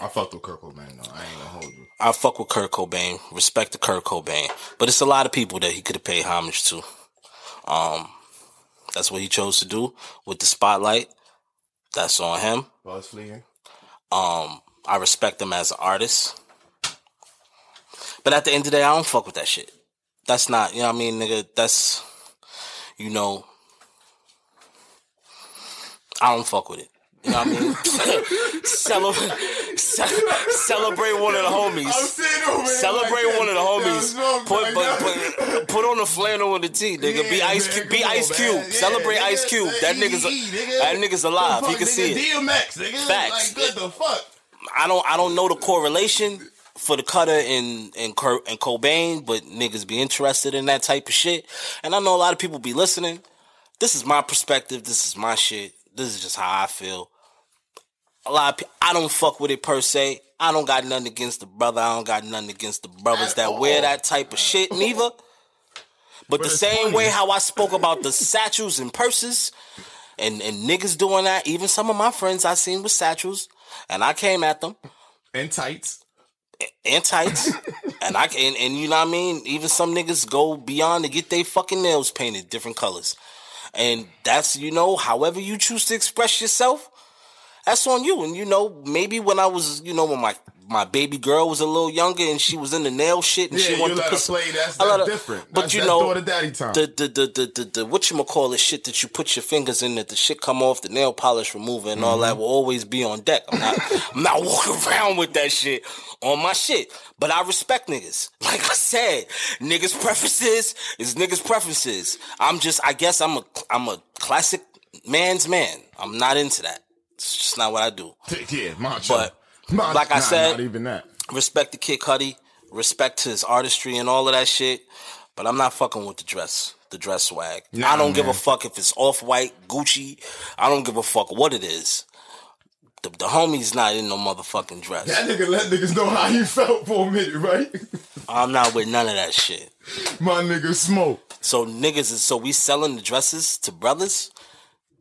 [SPEAKER 3] I fucked with Kurt Cobain though. I ain't gonna hold you.
[SPEAKER 2] I fuck with Kurt Cobain, respect to Kurt Cobain, but it's a lot of people that he could have paid homage to. Um, that's what he chose to do with the spotlight. That's on him.
[SPEAKER 3] Buzz.
[SPEAKER 2] Um, I respect him as an artist, but at the end of the day, I don't fuck with that shit. That's not, you know what I mean, nigga. That's, you know, I don't fuck with it. You know what I mean? celebrate, celebrate one of the homies.
[SPEAKER 3] I'm sitting over here
[SPEAKER 2] Celebrate
[SPEAKER 3] like
[SPEAKER 2] one of the homies. Put, but, put, put on the flannel and the tee, nigga. be Ice
[SPEAKER 3] man.
[SPEAKER 2] Be Ice. Cube. Celebrate. Ice Cube. That nigga's a,
[SPEAKER 3] nigga.
[SPEAKER 2] that nigga's alive.
[SPEAKER 3] The
[SPEAKER 2] He can see it.
[SPEAKER 3] DMX, nigga.
[SPEAKER 2] Facts.
[SPEAKER 3] Like, the fuck?
[SPEAKER 2] I don't I don't know the correlation for the cutter and and Kurt and Cobain, but niggas be interested in that type of shit. And I know a lot of people be listening. This is my perspective. This is my shit. This is just how I feel. A lot of people, I don't fuck with it per se. I don't got nothing against the brother. I don't got nothing against the brothers
[SPEAKER 3] At
[SPEAKER 2] that
[SPEAKER 3] all.
[SPEAKER 2] wear that type of shit neither. But, the same
[SPEAKER 3] funny.
[SPEAKER 2] way how I spoke about the satchels and purses and, and niggas doing that, even some of my friends I seen with satchels, and I came at them
[SPEAKER 3] And tights.
[SPEAKER 2] and tights. and I can, and you know what I mean? Even some niggas go beyond to get their fucking nails painted different colors. And that's, you know, however you choose to express yourself, that's on you. And you know, maybe when I was, you know, when my my baby girl was a little younger and she was in the nail shit and
[SPEAKER 3] Yeah,
[SPEAKER 2] she wanted to put
[SPEAKER 3] play. That's, that's different.
[SPEAKER 2] But
[SPEAKER 3] That's-
[SPEAKER 2] you
[SPEAKER 3] that's
[SPEAKER 2] know,
[SPEAKER 3] daddy time.
[SPEAKER 2] the the the the the, the what you call it shit that you put your fingers in that the shit come off the nail polish remover and all that
[SPEAKER 3] Mm-hmm.
[SPEAKER 2] will always be on deck. I'm not I'm not walking around with that shit on my shit. But I respect niggas. Like I said, niggas preferences is niggas preferences. I'm just I guess I'm a I'm a classic man's man. I'm not into that. It's just not what I do.
[SPEAKER 3] yeah, macho.
[SPEAKER 2] But,
[SPEAKER 3] Macho-
[SPEAKER 2] like I
[SPEAKER 3] nah,
[SPEAKER 2] said-
[SPEAKER 3] not even that.
[SPEAKER 2] Respect the Kid Cudi, respect his artistry and all of that shit. But I'm not fucking with the dress, the dress swag.
[SPEAKER 3] Nah,
[SPEAKER 2] I don't give a fuck if it's off white, Gucci. I don't give a fuck what it is. The, the homie's not in no motherfucking dress.
[SPEAKER 3] That nigga let niggas know how he felt for a minute, right?
[SPEAKER 2] I'm not with none of that shit.
[SPEAKER 3] My nigga smoke.
[SPEAKER 2] So niggas is so we selling the dresses to brothers.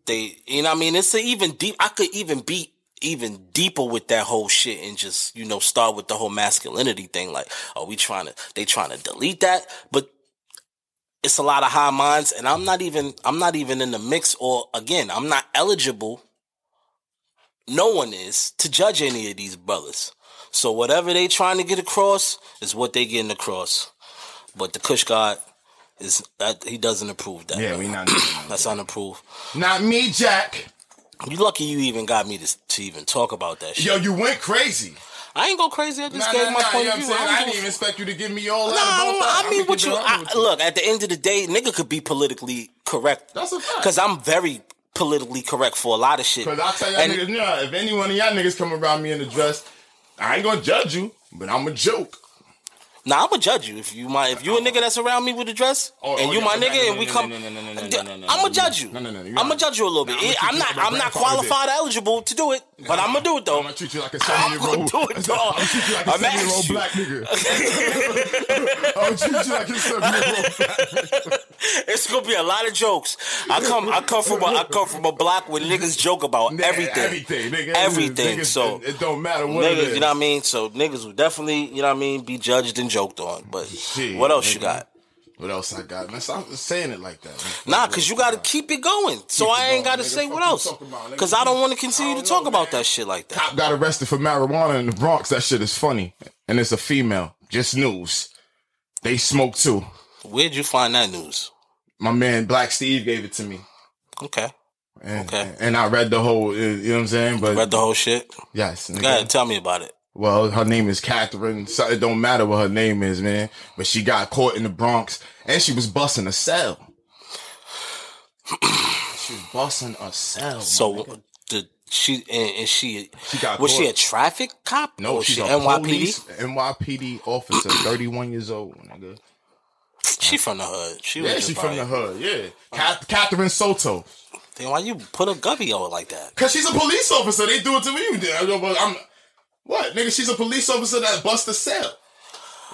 [SPEAKER 2] They, you know, I mean, it's even deep. I could even be even deeper with that whole shit and just you know start with the whole masculinity thing. Like, are we trying to? They trying to delete that? But it's a lot of high minds, and I'm not even. I'm not even in the mix. Or again, I'm not eligible. No one is to judge any of these brothers. So whatever they trying to get across is what they getting across. But the Kush God is that he doesn't approve that.
[SPEAKER 3] Yeah, we not.
[SPEAKER 2] That's unapproved.
[SPEAKER 3] Not me, Jack.
[SPEAKER 2] You lucky you even got me to to even talk about that shit.
[SPEAKER 3] Yo, you went crazy.
[SPEAKER 2] I ain't go crazy. I just
[SPEAKER 3] Nah,
[SPEAKER 2] gave
[SPEAKER 3] nah,
[SPEAKER 2] my
[SPEAKER 3] nah,
[SPEAKER 2] point
[SPEAKER 3] you know
[SPEAKER 2] of view. Don't
[SPEAKER 3] I didn't even expect you to give me all
[SPEAKER 2] Nah,
[SPEAKER 3] that
[SPEAKER 2] I, I mean, what you, I,
[SPEAKER 3] you.
[SPEAKER 2] look at the end of the day, nigga could be politically correct.
[SPEAKER 3] That's a fact.
[SPEAKER 2] Because I'm very politically correct for a lot of shit.
[SPEAKER 3] Cause I tell y'all
[SPEAKER 2] And-
[SPEAKER 3] niggas, nah, if any one of y'all niggas come around me in a dress, I ain't gonna judge you, but I'm a joke.
[SPEAKER 2] Nah, I'm gonna judge you if you my if you a nigga that's around me with a dress
[SPEAKER 3] Oh,
[SPEAKER 2] and
[SPEAKER 3] oh,
[SPEAKER 2] you
[SPEAKER 3] yeah,
[SPEAKER 2] my
[SPEAKER 3] no,
[SPEAKER 2] nigga
[SPEAKER 3] no,
[SPEAKER 2] and we
[SPEAKER 3] no,
[SPEAKER 2] come.
[SPEAKER 3] no, no, no, no, no,
[SPEAKER 2] I'm
[SPEAKER 3] no, no, no,
[SPEAKER 2] gonna
[SPEAKER 3] no,
[SPEAKER 2] judge you.
[SPEAKER 3] no, no, no,
[SPEAKER 2] I'ma judge you a little bit.
[SPEAKER 3] I'ma
[SPEAKER 2] I'm not. I'm not qualified, eligible to do it, but I'm gonna do it though.
[SPEAKER 3] I'm gonna treat you like a seven year old.
[SPEAKER 2] do it, dog.
[SPEAKER 3] I'm gonna treat you like a
[SPEAKER 2] I'm
[SPEAKER 3] seven year old black nigga. I'm gonna treat you like a seven year old.
[SPEAKER 2] It's gonna be a lot of jokes. I come. I come from. A, I come from a block where niggas joke about everything.
[SPEAKER 3] Everything, nigga.
[SPEAKER 2] Everything.
[SPEAKER 3] Niggas,
[SPEAKER 2] so
[SPEAKER 3] it, don't matter what it
[SPEAKER 2] niggas,
[SPEAKER 3] is.
[SPEAKER 2] you know what I mean. So niggas will definitely, you know what I mean, be judged and joked on. But
[SPEAKER 3] Shit,
[SPEAKER 2] what else you got?
[SPEAKER 3] What else I got? Man, stop saying it like that.
[SPEAKER 2] Nah, cause you gotta keep it going. So
[SPEAKER 3] Keep
[SPEAKER 2] I ain't gotta
[SPEAKER 3] nigga.
[SPEAKER 2] say what else.
[SPEAKER 3] talking about, nigga.
[SPEAKER 2] Cause I don't want to continue to talk
[SPEAKER 3] know,
[SPEAKER 2] about
[SPEAKER 3] man.
[SPEAKER 2] that shit like that.
[SPEAKER 3] Cop got arrested for marijuana in the Bronx. That shit is funny, and it's a female. Just news. They smoke too.
[SPEAKER 2] Where'd you find that news?
[SPEAKER 3] My man Black Steve gave it to me.
[SPEAKER 2] Okay,
[SPEAKER 3] And,
[SPEAKER 2] Okay.
[SPEAKER 3] And I read the whole, you know what I'm saying? But
[SPEAKER 2] read the whole shit.
[SPEAKER 3] yes, nigga.
[SPEAKER 2] Go ahead, tell me about it.
[SPEAKER 3] Well, her name is Catherine. So it don't matter what her name is, man. But she got caught in the Bronx and she was busting a cell. she was busting a cell.
[SPEAKER 2] So
[SPEAKER 3] my
[SPEAKER 2] the she and, and she,
[SPEAKER 3] She got
[SPEAKER 2] was she a traffic cop?
[SPEAKER 3] no,
[SPEAKER 2] or
[SPEAKER 3] she's
[SPEAKER 2] she
[SPEAKER 3] a
[SPEAKER 2] NYPD.
[SPEAKER 3] police NYPD officer, 31 years old, nigga.
[SPEAKER 2] She from the hood. She
[SPEAKER 3] Yeah,
[SPEAKER 2] just
[SPEAKER 3] she from the hood. Yeah, uh-huh. Kath- Catherine Soto.
[SPEAKER 2] Then why you put a gubby on it like that?
[SPEAKER 3] Cause she's a police officer. They do it to me. I'm what nigga? She's a police officer that bust a cell.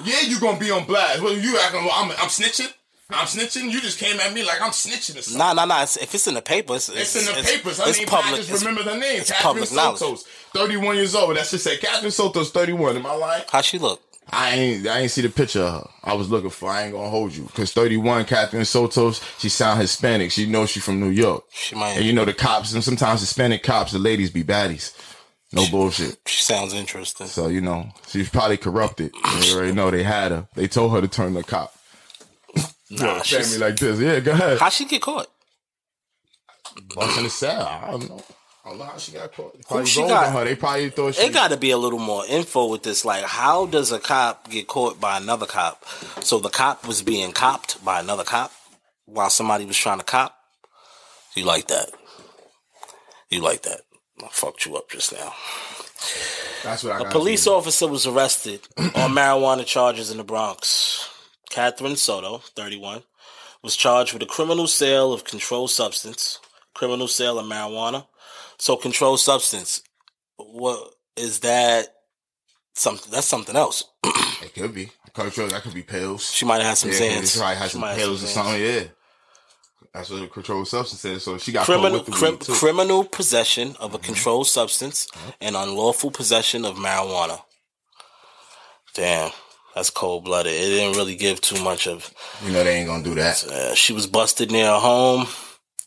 [SPEAKER 3] Yeah, you gonna be on blast. Well, you acting? Well, I'm, I'm snitching. I'm snitching. You just came at me like I'm snitching or something.
[SPEAKER 2] Nah, nah, nah. It's, if it's in the papers, it's,
[SPEAKER 3] It's in the
[SPEAKER 2] it's-
[SPEAKER 3] papers. Her
[SPEAKER 2] it's
[SPEAKER 3] name,
[SPEAKER 2] public.
[SPEAKER 3] I just
[SPEAKER 2] it's-
[SPEAKER 3] remember the name.
[SPEAKER 2] it's
[SPEAKER 3] Catherine
[SPEAKER 2] public knowledge.
[SPEAKER 3] Soto's 31 years old. That should say Catherine Soto's 31. Am I lying?
[SPEAKER 2] How she look?
[SPEAKER 3] I ain't I ain't see the picture of her. I was looking for. I ain't gonna hold you because 31 Catherine Soto's. She sound Hispanic. She knows she from New York.
[SPEAKER 2] She might.
[SPEAKER 3] And you know the cops. And sometimes Hispanic cops, the ladies be baddies. No bullshit.
[SPEAKER 2] she sounds interesting.
[SPEAKER 3] So you know she's probably corrupted. They already know they had her. They told her to turn the cop.
[SPEAKER 2] Nah,
[SPEAKER 3] Family
[SPEAKER 2] she's,
[SPEAKER 3] like this. Yeah, go ahead.
[SPEAKER 2] how she get caught?
[SPEAKER 3] Busting the cell. I don't know. I don't know how she got caught. They Probably
[SPEAKER 2] she got?
[SPEAKER 3] on her. They probably thought she.
[SPEAKER 2] It got to be a little more info with this. Like, how does a cop get caught by another cop? So the cop was being copped by another cop while somebody was trying to cop. You like that? You like that? I fucked you up just now.
[SPEAKER 3] That's what I
[SPEAKER 2] A
[SPEAKER 3] got.
[SPEAKER 2] A police officer was arrested on marijuana charges in the Bronx. Catherine Soto, 31, was charged with a criminal sale of controlled substance, criminal sale of marijuana. So controlled substance, what is that? Something that's something else.
[SPEAKER 3] It could be. Control. That could be pills.
[SPEAKER 2] She might have had some
[SPEAKER 3] yeah. She probably had
[SPEAKER 2] She
[SPEAKER 3] some pills or something. Yeah. That's what the controlled substance is. So she got
[SPEAKER 2] Criminal
[SPEAKER 3] with the
[SPEAKER 2] crim, criminal possession of a controlled substance and unlawful possession of marijuana. Damn, that's cold blooded. It didn't really give too much of.
[SPEAKER 3] You know they ain't gonna do that.
[SPEAKER 2] Uh, she was busted near her home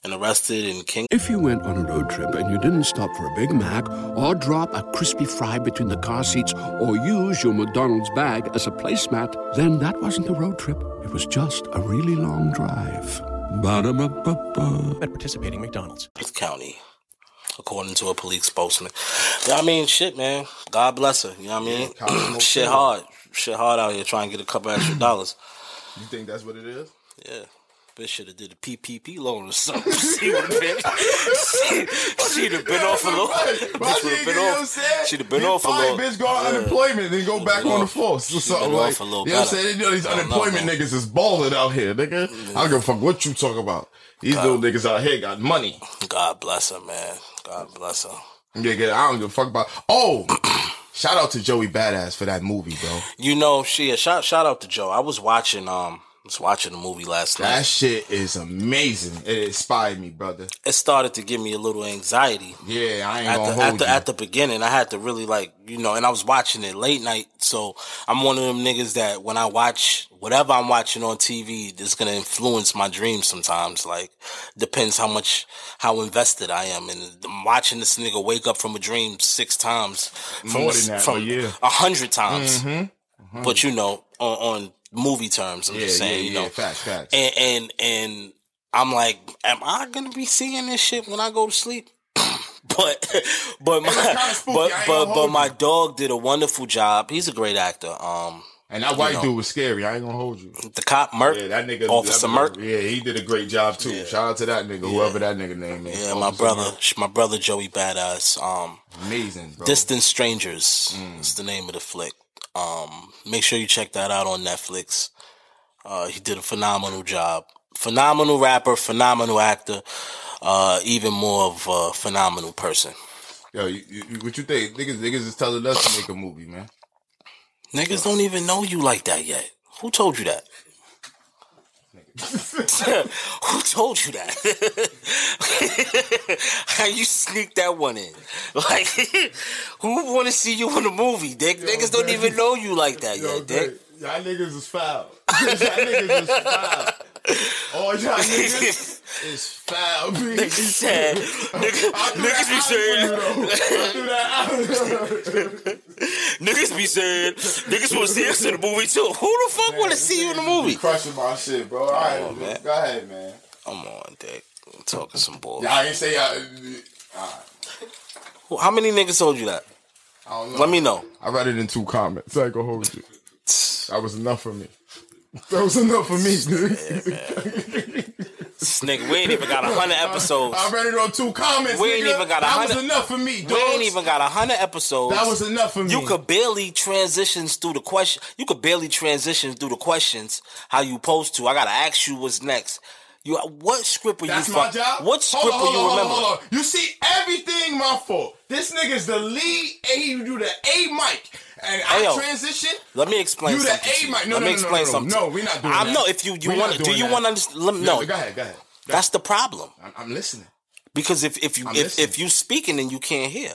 [SPEAKER 2] and arrested in King.
[SPEAKER 5] If you went on a road trip and you didn't stop for a Big Mac or drop a crispy fry between the car seats or use your McDonald's bag as a placemat, then that wasn't a road trip. It was just a really long drive. Ba-da-ba-ba-ba.
[SPEAKER 6] at participating McDonald's.
[SPEAKER 2] County, according to a police spokesman. Yeah, I mean, shit, man. God bless her. You know what I mean?
[SPEAKER 3] Cosmo
[SPEAKER 2] shit hard. Shit hard out here trying to get a couple extra dollars.
[SPEAKER 3] You think that's what it is?
[SPEAKER 2] Yeah. Bitch should have did a PPP loan or something. she would have been. She, she'd have been off a little. Bitch would have been off. She'd have been off a little.
[SPEAKER 3] Bitch go on unemployment, then go back on the force or something like. you know what I'm saying? You know, these unemployment niggas is balling out here, nigga. I don't give a fuck what you talk about. These little niggas out here got money.
[SPEAKER 2] God bless her, man. God bless her.
[SPEAKER 3] Yeah, yeah, I don't give a fuck about. Oh, shout out to Joey Badass for that movie, bro.
[SPEAKER 2] You know, she shout shout out to Joe. I was watching um was watching the movie last night.
[SPEAKER 3] That shit is amazing. It inspired me, brother.
[SPEAKER 2] It started to give me a little anxiety.
[SPEAKER 3] Yeah, I ain't
[SPEAKER 2] At
[SPEAKER 3] gonna
[SPEAKER 2] the,
[SPEAKER 3] hold
[SPEAKER 2] at the
[SPEAKER 3] you.
[SPEAKER 2] at the beginning, I had to really like you know, and I was watching it late night, so I'm one of them niggas that when I watch whatever I'm watching on TV, it's gonna influence my dreams sometimes. Like depends how much how invested I am, and I'm watching this nigga wake up from a dream six times, from
[SPEAKER 3] More than that,
[SPEAKER 2] from
[SPEAKER 3] yeah.
[SPEAKER 2] a hundred times. Mm-hmm. Mm-hmm. But you know, on, on movie terms, I'm
[SPEAKER 3] yeah,
[SPEAKER 2] just saying,
[SPEAKER 3] yeah,
[SPEAKER 2] you
[SPEAKER 3] yeah.
[SPEAKER 2] know,
[SPEAKER 3] Facts, facts.
[SPEAKER 2] and and and I'm like, am I gonna be seeing this shit when I go to sleep? but but my
[SPEAKER 3] kinda
[SPEAKER 2] but but but my
[SPEAKER 3] you.
[SPEAKER 2] dog did a wonderful job. He's a great actor. Um,
[SPEAKER 3] and that white
[SPEAKER 2] know.
[SPEAKER 3] dude was scary. I ain't gonna hold you.
[SPEAKER 2] the cop Merc,
[SPEAKER 3] Yeah, that nigga,
[SPEAKER 2] Officer
[SPEAKER 3] that,
[SPEAKER 2] Merc.
[SPEAKER 3] Yeah, he did a great job too. Shout out to that nigga, whoever that nigga name is.
[SPEAKER 2] Yeah, my brother,
[SPEAKER 3] Merc.
[SPEAKER 2] my brother Joey Badass. Um,
[SPEAKER 3] amazing, bro.
[SPEAKER 2] Distant Strangers
[SPEAKER 3] Mm.
[SPEAKER 2] is the name of the flick. Um, make sure you check that out on Netflix. Uh, he did a phenomenal job. Phenomenal rapper, phenomenal actor, uh, even more of a phenomenal person.
[SPEAKER 3] Yo, you, you, what you think? Niggas, niggas is telling us to make a movie, man.
[SPEAKER 2] Niggas don't even know you like that yet. Who told you that? Who told you that? How you sneak that one in? Like, who want to see you in a movie, Dick? Niggas don't even know you like that
[SPEAKER 3] Yo,
[SPEAKER 2] yet, Dick.
[SPEAKER 3] y'all niggas is foul. y'all niggas is foul. Oh, All y'all niggas is foul. B.
[SPEAKER 2] Niggas said, niggas, niggas be saying,
[SPEAKER 3] out for you, though. I threw that out.
[SPEAKER 2] niggas be saying, niggas want to see us in the movie too. Who the fuck want to see you in the movie?
[SPEAKER 3] Crushing my shit, bro. All right,
[SPEAKER 2] on, man.
[SPEAKER 3] go ahead, man.
[SPEAKER 2] Come on, Dick. I'm talking some bull.
[SPEAKER 3] Y'all ain't say y'all.
[SPEAKER 2] How many niggas told you that?
[SPEAKER 3] I don't know.
[SPEAKER 2] Let me know.
[SPEAKER 3] I read it in two comments. I ain't gonna hold you. That was enough for me. That was enough for me, dude.
[SPEAKER 2] This nigga, we ain't even got a hundred episodes.
[SPEAKER 3] I read it on two comments.
[SPEAKER 2] We ain't
[SPEAKER 3] nigga.
[SPEAKER 2] even got a hundred.
[SPEAKER 3] That
[SPEAKER 2] hundred-
[SPEAKER 3] was enough for me,
[SPEAKER 2] We ain't even got a hundred episodes.
[SPEAKER 3] That was enough for me.
[SPEAKER 2] You could barely transition through the question. You could barely transition through the questions how you supposed to. I gotta ask you what's next. You what script are
[SPEAKER 3] That's
[SPEAKER 2] you?
[SPEAKER 3] my
[SPEAKER 2] fuck-
[SPEAKER 3] job.
[SPEAKER 2] What script
[SPEAKER 3] hold on, hold
[SPEAKER 2] you
[SPEAKER 3] on,
[SPEAKER 2] remember?
[SPEAKER 3] Hold on, hold on. You see everything my fault. This nigga's the lead, and he do the A mic, and I
[SPEAKER 2] yo.
[SPEAKER 3] transition.
[SPEAKER 2] Let me explain
[SPEAKER 3] You the
[SPEAKER 2] something.
[SPEAKER 3] A mic. No,
[SPEAKER 2] Let
[SPEAKER 3] no,
[SPEAKER 2] me
[SPEAKER 3] no,
[SPEAKER 2] explain
[SPEAKER 3] no, no,
[SPEAKER 2] something.
[SPEAKER 3] no, we're not doing
[SPEAKER 2] I'm
[SPEAKER 3] that.
[SPEAKER 2] no. If you you want to, do you want to understand? Let me,
[SPEAKER 3] No, go ahead, go ahead.
[SPEAKER 2] that's the problem.
[SPEAKER 3] I'm, I'm listening.
[SPEAKER 2] Because if if you
[SPEAKER 3] I'm
[SPEAKER 2] if,
[SPEAKER 3] listening.
[SPEAKER 2] if you speaking and you can't hear.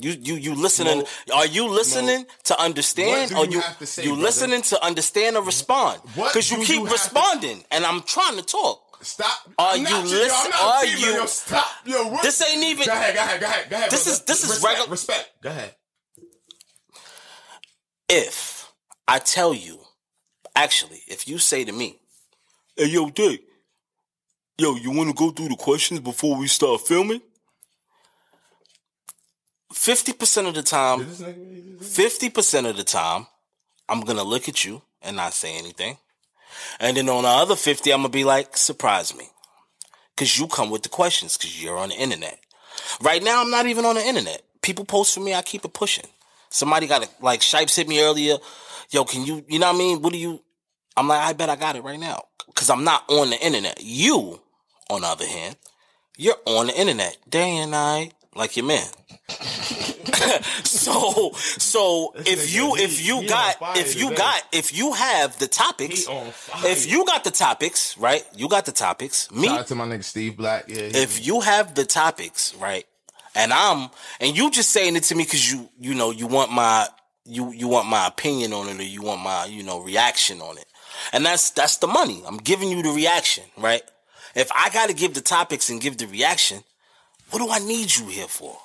[SPEAKER 2] You you you listening? are you listening to understand, or you
[SPEAKER 3] you have to say,
[SPEAKER 2] you listening to understand or respond? Because you keep
[SPEAKER 3] you have to-
[SPEAKER 2] responding, and I'm trying to talk.
[SPEAKER 3] Stop.
[SPEAKER 2] Are
[SPEAKER 3] I'm
[SPEAKER 2] you
[SPEAKER 3] yo, I'm
[SPEAKER 2] listen-
[SPEAKER 3] not
[SPEAKER 2] are
[SPEAKER 3] female,
[SPEAKER 2] you-
[SPEAKER 3] Yo, stop. Yo, what?
[SPEAKER 2] This ain't even-
[SPEAKER 3] Go ahead, go ahead, go ahead, go ahead.
[SPEAKER 2] This
[SPEAKER 3] brother.
[SPEAKER 2] is- this is
[SPEAKER 3] respect,
[SPEAKER 2] regu-
[SPEAKER 3] Respect. Go ahead.
[SPEAKER 2] If I tell you, actually, if you say to me, "Hey, yo, Dick, yo, you want to go through the questions before we start filming?" fifty percent of the time,
[SPEAKER 3] Is this nigga really do this?
[SPEAKER 2] fifty percent of the time, I'm gonna look at you and not say anything, and then on the other fifty, I'm gonna be like, surprise me, because you come with the questions, because you're on the internet. Right now, I'm not even on the internet. People post for me, I keep it pushing. Somebody got a, like Shipes hit me earlier. Yo, can you? You know what I mean? What do you? I'm like, I bet I got it right now, because I'm not on the internet. You, on the other hand, you're on the internet day and night, like your man. so, so if you if you got if you got if you have the topics,
[SPEAKER 3] He on fire.
[SPEAKER 2] if you got the topics, right? You got the topics. Me,
[SPEAKER 3] Shout out to my nigga Steve Black. Yeah,
[SPEAKER 2] if you have the topics, right? And I'm and you just saying it to me because you you know you want my you you want my opinion on it or you want my you know reaction on it, and that's that's the money. I'm giving you the reaction, right? If I got to give the topics and give the reaction, what do I need you here for?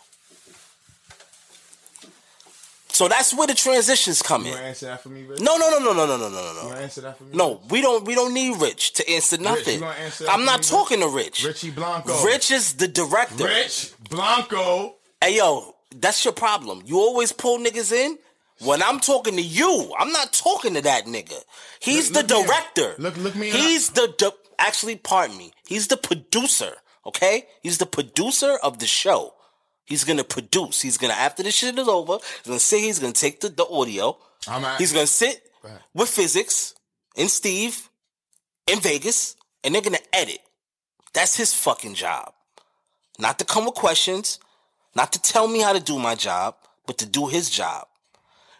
[SPEAKER 2] So that's where the transitions come
[SPEAKER 3] you
[SPEAKER 2] in.
[SPEAKER 3] answer that for me, Rich?
[SPEAKER 2] No, no, no, no, no, no, no, no, no,
[SPEAKER 3] You answer that for me?
[SPEAKER 2] No, we don't. We don't need Rich to answer nothing.
[SPEAKER 3] gonna answer that
[SPEAKER 2] I'm
[SPEAKER 3] for
[SPEAKER 2] not
[SPEAKER 3] me, Rich?
[SPEAKER 2] talking to Rich.
[SPEAKER 3] Richie Blanco.
[SPEAKER 2] Rich is the director.
[SPEAKER 3] Rich Blanco.
[SPEAKER 2] Hey yo, that's your problem. You always pull niggas in. When I'm talking to you, I'm not talking to that nigga. He's
[SPEAKER 3] Look-
[SPEAKER 2] the
[SPEAKER 3] look me-
[SPEAKER 2] director.
[SPEAKER 3] look- look me in
[SPEAKER 2] He's the, the actually, pardon me. He's the producer. Okay, he's the producer of the show. He's gonna produce. He's gonna after this shit is over. He's gonna sit. He's gonna take the, the audio.
[SPEAKER 3] At-
[SPEAKER 2] He's gonna sit
[SPEAKER 3] ahead.
[SPEAKER 2] with physics and Steve in Vegas, and they're gonna edit. That's his fucking job. Not to come with questions, not to tell me how to do my job, but to do his job.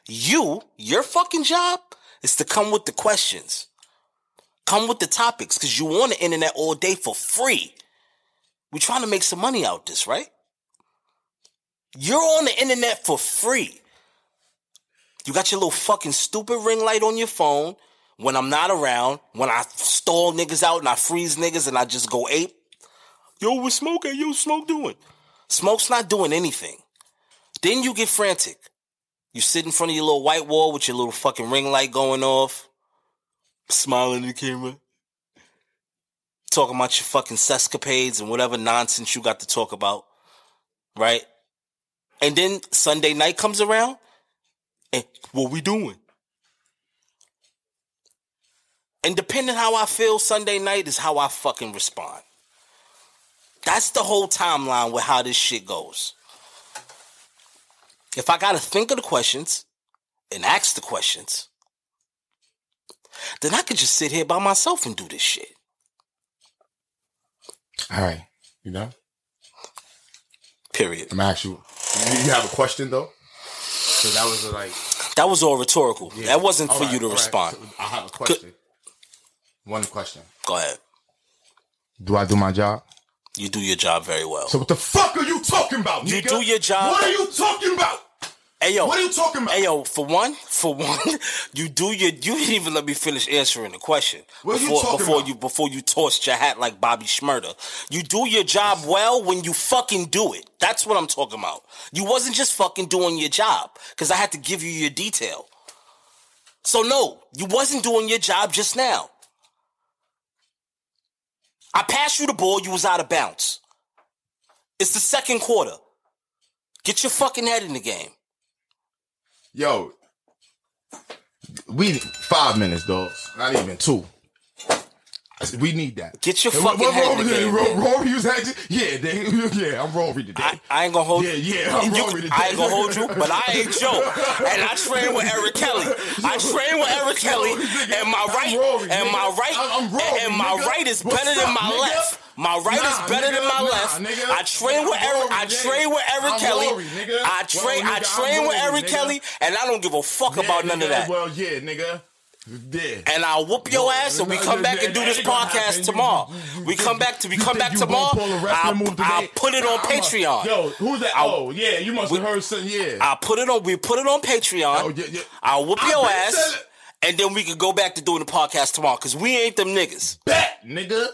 [SPEAKER 2] You, your fucking job is to come with the questions. Come with the topics, because you want the internet all day for free. We're trying to make some money out this, right? You're on the internet for free. You got your little fucking stupid ring light on your phone when I'm not around, when I stall niggas out and I freeze niggas and I just go ape. Yo, what Smoke at? Yo, Smoke doing? Smoke's not doing anything. Then you get frantic. You sit in front of your little white wall with your little fucking ring light going off, smiling at the camera, talking about your fucking sescapades and whatever nonsense you got to talk about, right? And then Sunday night comes around, and what we doing? And depending how I feel Sunday night is how I fucking respond. That's the whole timeline with how this shit goes. If I gotta think of the questions and ask the questions, then I could just sit here by myself and do this shit.
[SPEAKER 3] All right. You know?
[SPEAKER 2] Period.
[SPEAKER 3] I'm ask you. You you have a question though? So that was like
[SPEAKER 2] That was all rhetorical.
[SPEAKER 3] yeah.
[SPEAKER 2] That wasn't
[SPEAKER 3] All
[SPEAKER 2] for
[SPEAKER 3] right,
[SPEAKER 2] you to
[SPEAKER 3] right.
[SPEAKER 2] respond.
[SPEAKER 3] So I have a question. One question.
[SPEAKER 2] Go ahead.
[SPEAKER 3] Do I do my job?
[SPEAKER 2] You do your job very well.
[SPEAKER 3] So what the fuck are you talking about?
[SPEAKER 2] You
[SPEAKER 3] nigga?
[SPEAKER 2] do your job.
[SPEAKER 3] What are you talking about?
[SPEAKER 2] Hey yo,
[SPEAKER 3] What are you talking about?
[SPEAKER 2] Hey yo, for one, for one, you do your you didn't even let me finish answering the question
[SPEAKER 3] What you
[SPEAKER 2] before
[SPEAKER 3] talking
[SPEAKER 2] before
[SPEAKER 3] about?
[SPEAKER 2] you before you tossed your hat like Bobby Shmurda. You do your job well when you fucking do it. That's what I'm talking about. You wasn't just fucking doing your job because I had to give you your detail. So no, you wasn't doing your job just now. I passed you the ball, you was out of bounds. It's the second quarter. Get your fucking head in the game.
[SPEAKER 3] Yo, we five minutes, dog. Not even two. Said, We need that.
[SPEAKER 2] Get your
[SPEAKER 3] And
[SPEAKER 2] fucking
[SPEAKER 3] what,
[SPEAKER 2] head in
[SPEAKER 3] Rory,
[SPEAKER 2] game,
[SPEAKER 3] Ro-
[SPEAKER 2] man.
[SPEAKER 3] Rory was acting. Yeah, they, yeah, I'm Rory today.
[SPEAKER 2] I, I ain't gonna hold
[SPEAKER 3] Yeah, yeah, I'm
[SPEAKER 2] you.
[SPEAKER 3] Rory today.
[SPEAKER 2] I ain't gonna hold you, but I ain't Joe. And I train with Eric Kelly. I train with Eric Kelly, and my right,
[SPEAKER 3] Rory,
[SPEAKER 2] and my right,
[SPEAKER 3] I'm- Rory,
[SPEAKER 2] and my right is better than my left. My right
[SPEAKER 3] Nah,
[SPEAKER 2] is better than my
[SPEAKER 3] nah,
[SPEAKER 2] left.
[SPEAKER 3] nigga.
[SPEAKER 2] I train with Eric. I train with Eric
[SPEAKER 3] I'm
[SPEAKER 2] Kelly.
[SPEAKER 3] Nigga.
[SPEAKER 2] I train.
[SPEAKER 3] Well,
[SPEAKER 2] I
[SPEAKER 3] nigga, I'm
[SPEAKER 2] train with Eric. Kelly, and I don't give a fuck
[SPEAKER 3] Yeah,
[SPEAKER 2] about none of that.
[SPEAKER 3] Well, yeah, nigga. Yeah.
[SPEAKER 2] and I'll whoop your ass, and we come back and do this podcast tomorrow. We come back to we come back tomorrow.
[SPEAKER 3] pull a wrestling
[SPEAKER 2] I'll. I'll put it on Patreon.
[SPEAKER 3] Yo, who's that? Oh, yeah, you must have heard something. Yeah.
[SPEAKER 2] I'll put it on. We put it on Patreon.
[SPEAKER 3] Oh, yeah, yeah.
[SPEAKER 2] I'll whoop your ass, and then we can go back to doing the podcast tomorrow. Cause we ain't them niggas.
[SPEAKER 3] Bet, nigga.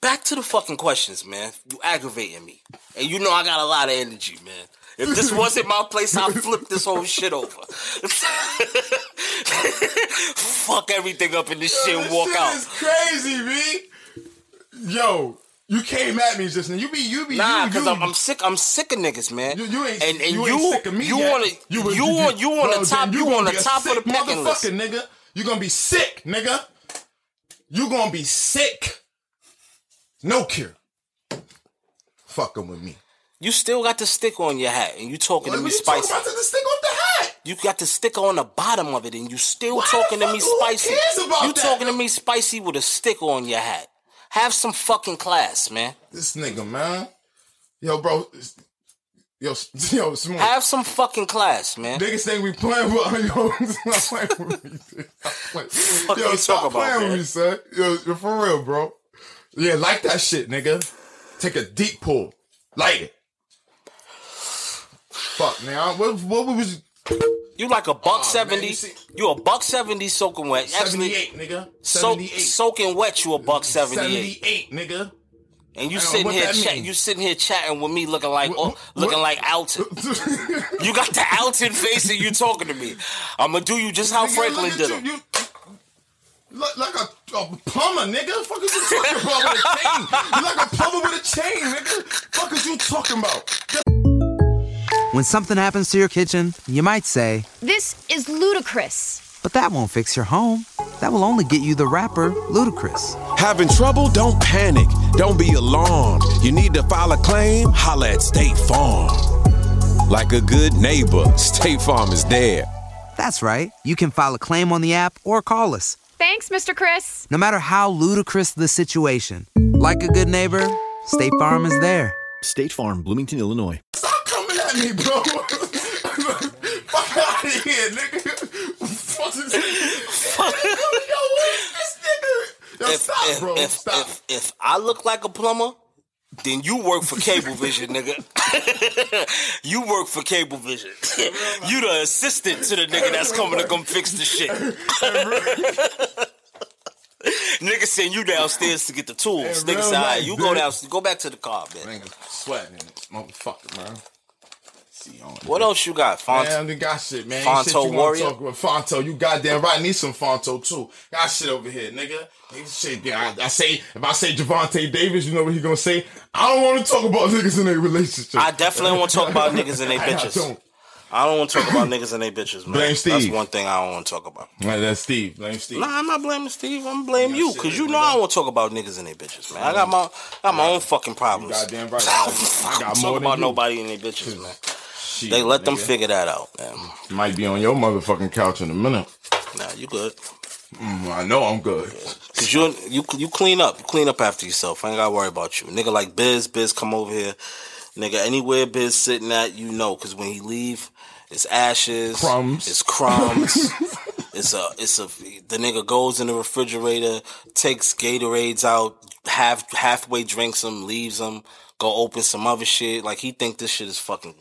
[SPEAKER 2] Back to the fucking questions, man. You aggravating me, and you know I got a lot of energy, man. If this wasn't my place, I'd flip this whole shit over. Fuck everything up in this shit and
[SPEAKER 3] This
[SPEAKER 2] walk
[SPEAKER 3] shit
[SPEAKER 2] out.
[SPEAKER 3] is crazy, B. Yo, You came at me just now. You be you be
[SPEAKER 2] Nah,
[SPEAKER 3] you,
[SPEAKER 2] cause
[SPEAKER 3] you,
[SPEAKER 2] I'm, I'm sick. I'm sick of niggas, man.
[SPEAKER 3] You, you ain't
[SPEAKER 2] and and
[SPEAKER 3] you,
[SPEAKER 2] you
[SPEAKER 3] sick of me
[SPEAKER 2] you
[SPEAKER 3] yet.
[SPEAKER 2] want to you
[SPEAKER 3] was-
[SPEAKER 2] you want you on
[SPEAKER 3] bro,
[SPEAKER 2] the top you on the top of the pecking list.
[SPEAKER 3] nigga. You gonna be sick, nigga. You gonna be sick. No cure. Fucking with me.
[SPEAKER 2] You still got the stick on your hat, and you talking to me
[SPEAKER 3] you talking
[SPEAKER 2] spicy.
[SPEAKER 3] about? The stick off the hat.
[SPEAKER 2] You got the sticker on the bottom of it, and you still
[SPEAKER 3] Why
[SPEAKER 2] talking to me spicy. you
[SPEAKER 3] that?
[SPEAKER 2] talking to me spicy with a sticker on your hat. Have some fucking class, man.
[SPEAKER 3] This nigga, man. Yo, bro. Yo, yo, smooth.
[SPEAKER 2] Have some fucking class, man.
[SPEAKER 3] Niggas think we playing with yo, stop playing with me. dude. Playing. Yo,
[SPEAKER 2] you
[SPEAKER 3] stop
[SPEAKER 2] talking about,
[SPEAKER 3] playing
[SPEAKER 2] man?
[SPEAKER 3] with me, son. Yo, for real, bro. Yeah, like that shit, nigga. Take a deep pull. Light it. Fuck, man. What, what was
[SPEAKER 2] You like a buck
[SPEAKER 3] Aw, man,
[SPEAKER 2] seventy.
[SPEAKER 3] you see-
[SPEAKER 2] You a buck seventy soaking wet. Actually,
[SPEAKER 3] 78, nigga?
[SPEAKER 2] soak,
[SPEAKER 3] 78.
[SPEAKER 2] soaking wet. You a buck seventy eight.
[SPEAKER 3] 78, nigga.
[SPEAKER 2] And you
[SPEAKER 3] I don't know
[SPEAKER 2] sitting here,
[SPEAKER 3] that
[SPEAKER 2] chat,
[SPEAKER 3] mean.
[SPEAKER 2] you sitting here chatting with me, looking like,
[SPEAKER 3] What- what-
[SPEAKER 2] looking
[SPEAKER 3] what-
[SPEAKER 2] like Alton. You got the Alton face, and you talking to me. I'm gonna do you just how
[SPEAKER 3] Nigga,
[SPEAKER 2] Franklin did
[SPEAKER 3] you,
[SPEAKER 2] him.
[SPEAKER 3] You, look like a, a plumber, nigga. Fuck is you talking about with a chain? You like a plumber with a chain, nigga. Fuck is you talking about?
[SPEAKER 6] When something happens to your kitchen, you might say,
[SPEAKER 7] This is ludicrous.
[SPEAKER 6] but that won't fix your home. That will only get you the rapper, Ludacris.
[SPEAKER 8] Having trouble? Don't panic. Don't be alarmed. You need to file a claim? Holla at State Farm. Like a good neighbor, State Farm is there.
[SPEAKER 6] That's right. You can file a claim on the app or call us.
[SPEAKER 7] Thanks, Mr. Chris.
[SPEAKER 6] No matter how ludicrous the situation, like a good neighbor, State Farm is there.
[SPEAKER 9] State Farm, Bloomington, Illinois.
[SPEAKER 3] Stop coming at me, bro. Fuck out of here, nigga. Fuck is Yo, what is this nigga? Yo,
[SPEAKER 2] If,
[SPEAKER 3] stop,
[SPEAKER 2] if,
[SPEAKER 3] bro.
[SPEAKER 2] if,
[SPEAKER 3] stop.
[SPEAKER 2] if, if I look like a plumber, then you work for Cablevision, nigga. you work for Cablevision. you the assistant to the nigga that's coming to come fix the shit. nigga send you downstairs to get the tools. Nigga
[SPEAKER 3] real
[SPEAKER 2] say, all right, you go down, go back to the car, man.
[SPEAKER 3] Nigga, sweating in this motherfucker, man. On
[SPEAKER 2] What else you got, Font?
[SPEAKER 3] Man, they got shit, man.
[SPEAKER 2] Fonto
[SPEAKER 3] shit you
[SPEAKER 2] Warrior?
[SPEAKER 3] Talk about. Fonto, you goddamn right. Need some Fonto too. Got shit over here, nigga. Shit, yeah, I, I say if I say Javante Davis, you know what he gonna say? I don't want to talk about niggas in their relationship.
[SPEAKER 2] I definitely want to talk about niggas and they
[SPEAKER 3] I
[SPEAKER 2] bitches.
[SPEAKER 3] don't.
[SPEAKER 2] I don't want to talk about niggas and their bitches, man.
[SPEAKER 3] Blame
[SPEAKER 2] That's one thing I don't want to talk about.
[SPEAKER 3] Right, that's Steve. Blame Steve.
[SPEAKER 2] Nah, I'm not blaming Steve. I'm blaming you because you know I don't want to talk about niggas and their bitches, man. I got my got my own fucking problems.
[SPEAKER 3] Goddamn right.
[SPEAKER 2] I
[SPEAKER 3] I got
[SPEAKER 2] talk
[SPEAKER 3] more than
[SPEAKER 2] about
[SPEAKER 3] you.
[SPEAKER 2] nobody and their bitches, man.
[SPEAKER 3] Shit,
[SPEAKER 2] They let them figure that out, man.
[SPEAKER 3] Might be on your motherfucking couch in a minute.
[SPEAKER 2] Nah, you good?
[SPEAKER 3] Mm, I know I'm good.
[SPEAKER 2] Cause you you you clean up, you clean up after yourself. I ain't gotta worry about you, nigga. Like Biz, Biz come over here, nigga. Anywhere Biz sitting at, you know, cause when he leave, it's ashes,
[SPEAKER 3] Crumbs.
[SPEAKER 2] it's crumbs. it's a it's a the nigga goes in the refrigerator, takes Gatorades out, half halfway drinks them, leaves them, go open some other shit. Like he think this shit is fucking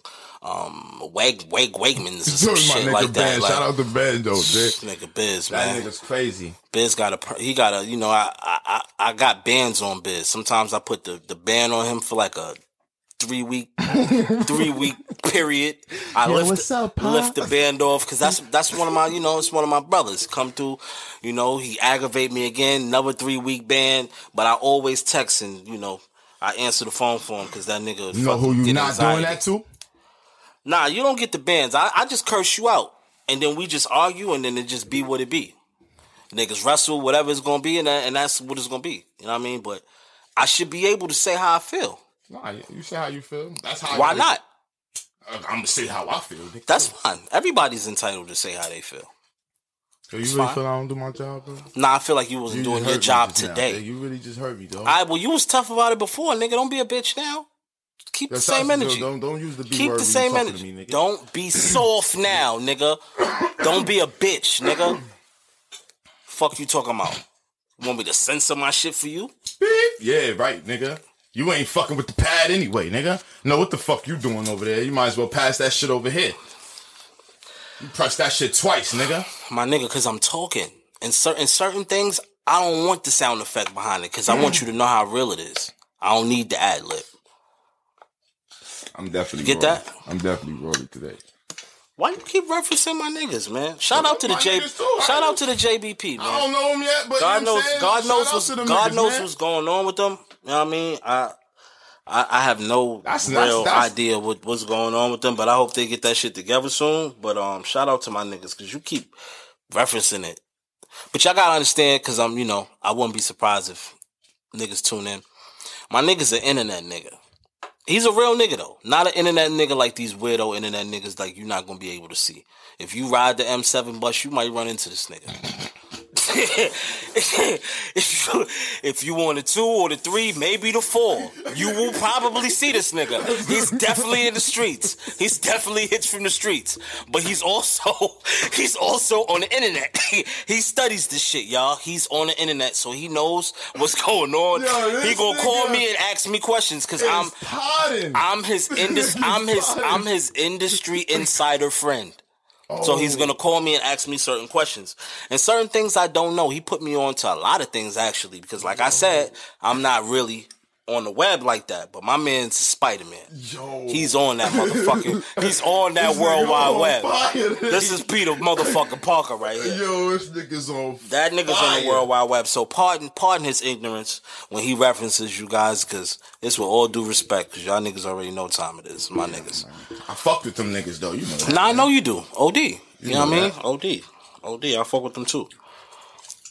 [SPEAKER 2] um Wag Wag Wegmans or some shit like that.
[SPEAKER 3] Ben.
[SPEAKER 2] Like,
[SPEAKER 3] Shout out to Ben though, dude.
[SPEAKER 2] nigga Biz,
[SPEAKER 3] That
[SPEAKER 2] man.
[SPEAKER 3] nigga's crazy.
[SPEAKER 2] Biz got a he got a you know I I I got bands on Biz. Sometimes I put the the band on him for like a three week three week period. I lift
[SPEAKER 3] up,
[SPEAKER 2] lift the band off because that's that's one of my you know it's one of my brothers come through. You know he aggravate me again. Another three week band, but I always text and you know. I answer the phone for him because that nigga.
[SPEAKER 3] You know who you not
[SPEAKER 2] anxiety.
[SPEAKER 3] doing that to?
[SPEAKER 2] Nah, you don't get the bands. I, I just curse you out, and then we just argue, and then it just be what it be. Niggas wrestle, whatever it's gonna be, and that, and that's what it's gonna be. You know what I mean? But I should be able to say how I feel.
[SPEAKER 3] Nah, you say how you feel. That's how.
[SPEAKER 2] Why not?
[SPEAKER 3] Uh, I'm gonna say how I feel.
[SPEAKER 2] That's fine. Everybody's entitled to say how they feel.
[SPEAKER 3] So you really feel I don't do my job, bro?
[SPEAKER 2] Nah, I feel like you wasn't
[SPEAKER 3] You
[SPEAKER 2] doing your job
[SPEAKER 3] just now,
[SPEAKER 2] today.
[SPEAKER 3] You really just hurt me, though.
[SPEAKER 2] All right, well, you was tough about it before, nigga. Don't be a bitch now. Keep the same energy.
[SPEAKER 3] Don't, don't use the B
[SPEAKER 2] Keep
[SPEAKER 3] word
[SPEAKER 2] the same energy.
[SPEAKER 3] To me, nigga.
[SPEAKER 2] Don't be soft now, nigga. Don't be a bitch, nigga. Fuck you talking about? You Want me to censor my shit for you?
[SPEAKER 3] Yeah, right, nigga. You ain't fucking with the pad anyway, nigga. No, what the fuck you doing over there? You might as well pass that shit over here. You press that shit twice, nigga.
[SPEAKER 2] My nigga, cause I'm talking. And certain certain things, I don't want the sound effect behind it, cause I want mm. you to know how real it is. I don't need the ad lib.
[SPEAKER 3] I'm definitely
[SPEAKER 2] You get
[SPEAKER 3] rolling.
[SPEAKER 2] that?
[SPEAKER 3] I'm definitely rolling today.
[SPEAKER 2] Why you keep referencing my niggas, man? Shout out to the J. Shout out to the JBP,
[SPEAKER 3] I don't
[SPEAKER 2] know
[SPEAKER 3] him yet, but
[SPEAKER 2] God
[SPEAKER 3] you know
[SPEAKER 2] knows.
[SPEAKER 3] Saying?
[SPEAKER 2] God knows what's. God
[SPEAKER 3] niggas,
[SPEAKER 2] knows
[SPEAKER 3] man.
[SPEAKER 2] what's going on with them. You know what I mean? I I, I have no
[SPEAKER 3] That's-
[SPEAKER 2] real
[SPEAKER 3] that's- that's-
[SPEAKER 2] idea what, what's going on with them, but I hope they get that shit together soon. But um, shout out to my niggas because you keep referencing it. But y'all gotta understand, because I'm, you know, I wouldn't be surprised if niggas tune in. My nigga's an internet nigga. He's a real nigga though, not an internet nigga like these weirdo internet niggas like you're not gonna be able to see. If you ride the M7 bus, you might run into this nigga. if, you, if you want the two or the three, maybe the four, you will probably see this nigga. He's definitely in the streets. He's definitely hits from the streets. But he's also he's also on the internet. He, he studies this shit, y'all. He's on the internet, so he knows what's going on.
[SPEAKER 3] Yo,
[SPEAKER 2] he gonna call me and ask me questions because I'm
[SPEAKER 3] potting.
[SPEAKER 2] I'm his indus I'm his I'm his industry insider friend. So he's oh. gonna call me and ask me certain questions. And certain things I don't know. He put me on to a lot of things actually, because like I said, I'm not really on the web like that. But my man's Spider Man.
[SPEAKER 3] Yo.
[SPEAKER 2] He's on that motherfucking he's on that World Wide Web.
[SPEAKER 3] fire.
[SPEAKER 2] This is Peter motherfucking Parker right here.
[SPEAKER 3] Yo, this nigga's on
[SPEAKER 2] That nigga's on the World Wide Web. So pardon, pardon his ignorance when he references you guys, because it's with all due respect, because y'all niggas already know what time it is. My niggas.
[SPEAKER 3] I fucked with them niggas though. You know that.
[SPEAKER 2] Nah, I know you do. OD. You, know,
[SPEAKER 3] know
[SPEAKER 2] what I mean? OD. OD. I fuck with them too.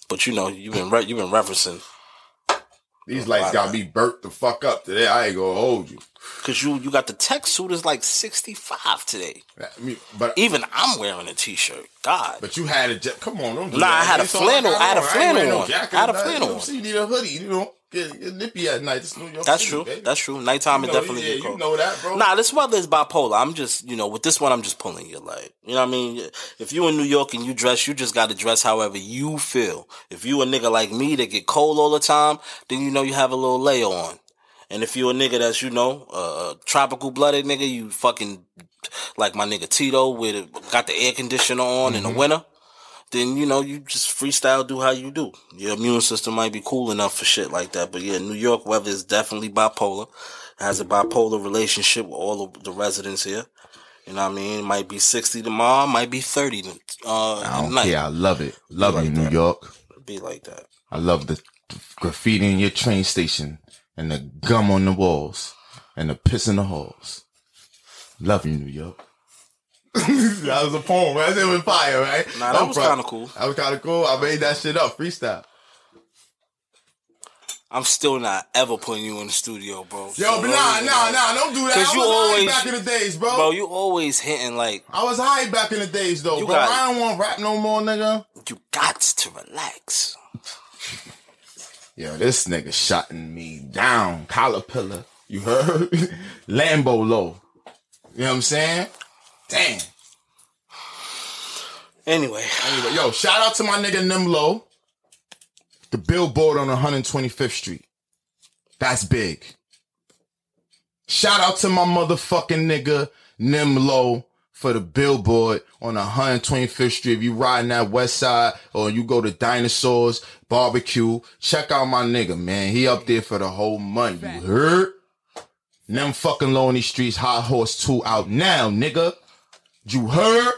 [SPEAKER 2] But you know, you've been re- you've been referencing
[SPEAKER 3] These oh, lights got me burnt the fuck up today. I ain't gonna hold you.
[SPEAKER 2] because you you got the tech suit is like sixty five today.
[SPEAKER 3] I mean, but
[SPEAKER 2] Even I'm wearing a t shirt. God.
[SPEAKER 3] but you had a come on, don't do
[SPEAKER 2] Nah,
[SPEAKER 3] that.
[SPEAKER 2] I had a flannel- I had a flannel on. I had a flannel on.
[SPEAKER 3] See, you need a hoodie. You know, get, get nippy at night. It's New York
[SPEAKER 2] That's
[SPEAKER 3] City,
[SPEAKER 2] true.
[SPEAKER 3] baby.
[SPEAKER 2] That's true. Nighttime
[SPEAKER 3] You know,
[SPEAKER 2] definitely
[SPEAKER 3] yeah,
[SPEAKER 2] get cold.
[SPEAKER 3] you know that, bro.
[SPEAKER 2] Nah, this weather is bipolar. I'm just, you know, with this one, I'm just pulling your leg. You know what I mean? If you in New York and you dress, you just got to dress however you feel. If you a nigga like me that get cold all the time, then you know you have a little layer on. And if you a nigga that's, you know, uh, tropical blooded nigga, you fucking like my nigga Tito with got the air conditioner on in the winter. Then you know you just freestyle, do how you do. Your immune system might be cool enough for shit like that. But yeah, New York weather is definitely bipolar. Has a bipolar relationship with all of the residents here. You know what I mean? It might be sixty tomorrow, might be thirty. Uh,
[SPEAKER 3] I don't
[SPEAKER 2] night.
[SPEAKER 3] care. I love it. Love
[SPEAKER 2] like
[SPEAKER 3] you, New
[SPEAKER 2] that.
[SPEAKER 3] York.
[SPEAKER 2] Be like that.
[SPEAKER 3] I love the graffiti in your train station and the gum on the walls and the piss in the halls. Love you, New York. that was a poem, right? It was fire, right?
[SPEAKER 2] Nah, that was kinda cool.
[SPEAKER 3] That was kind of cool. I made that shit up, freestyle.
[SPEAKER 2] I'm still not ever putting you in the studio, bro.
[SPEAKER 3] Yo,
[SPEAKER 2] So
[SPEAKER 3] but nah, nah, nah, don't do that. I
[SPEAKER 2] Cause
[SPEAKER 3] was
[SPEAKER 2] you
[SPEAKER 3] high
[SPEAKER 2] always-
[SPEAKER 3] back in the days, bro.
[SPEAKER 2] Bro, you always hitting like
[SPEAKER 3] I was high back in the days, though,
[SPEAKER 2] You
[SPEAKER 3] bro.
[SPEAKER 2] got-
[SPEAKER 3] I don't want rap no more, nigga.
[SPEAKER 2] you got to relax.
[SPEAKER 3] Yo, this nigga shutting me down. Collar pillar. You heard? Lambo low. You know what I'm saying? Damn.
[SPEAKER 2] Anyway,
[SPEAKER 3] Anyway, yo, shout out to my nigga Nym Lo. The billboard on 125th Street. That's big. Shout out to my motherfucking nigga Nym Lo for the billboard on 125th Street. If you riding that west side or you go to Dinosaurs Barbecue, check out my nigga, man. He up there for the whole month. You heard? Them fucking lonely streets, High Horse 2 out now, nigga. You heard?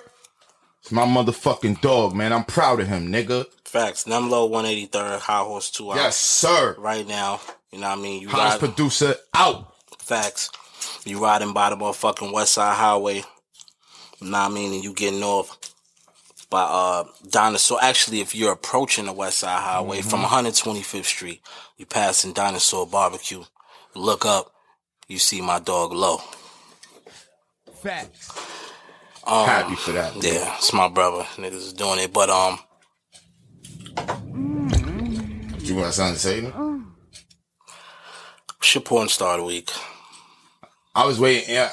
[SPEAKER 3] It's my motherfucking dog, man. I'm proud of him, nigga.
[SPEAKER 2] facts. Nym Lo 183rd, High Horse 2 out
[SPEAKER 3] Yes, sir.
[SPEAKER 2] right now. You know what I mean? You
[SPEAKER 3] Hottest
[SPEAKER 2] ride,
[SPEAKER 3] producer out.
[SPEAKER 2] facts. You riding by the motherfucking West Side Highway. You know what I mean? And you getting off by uh Dinosaur. Actually, if you're approaching the West Side Highway from 125th Street, you passing Dinosaur Barbecue. Look up, you see my dog Low.
[SPEAKER 6] Facts.
[SPEAKER 3] Happy for that.
[SPEAKER 2] Yeah, it's my brother. Niggas is doing it. But um
[SPEAKER 3] You got something to say?
[SPEAKER 2] shit porn star of the week.
[SPEAKER 3] I was waiting. Yeah.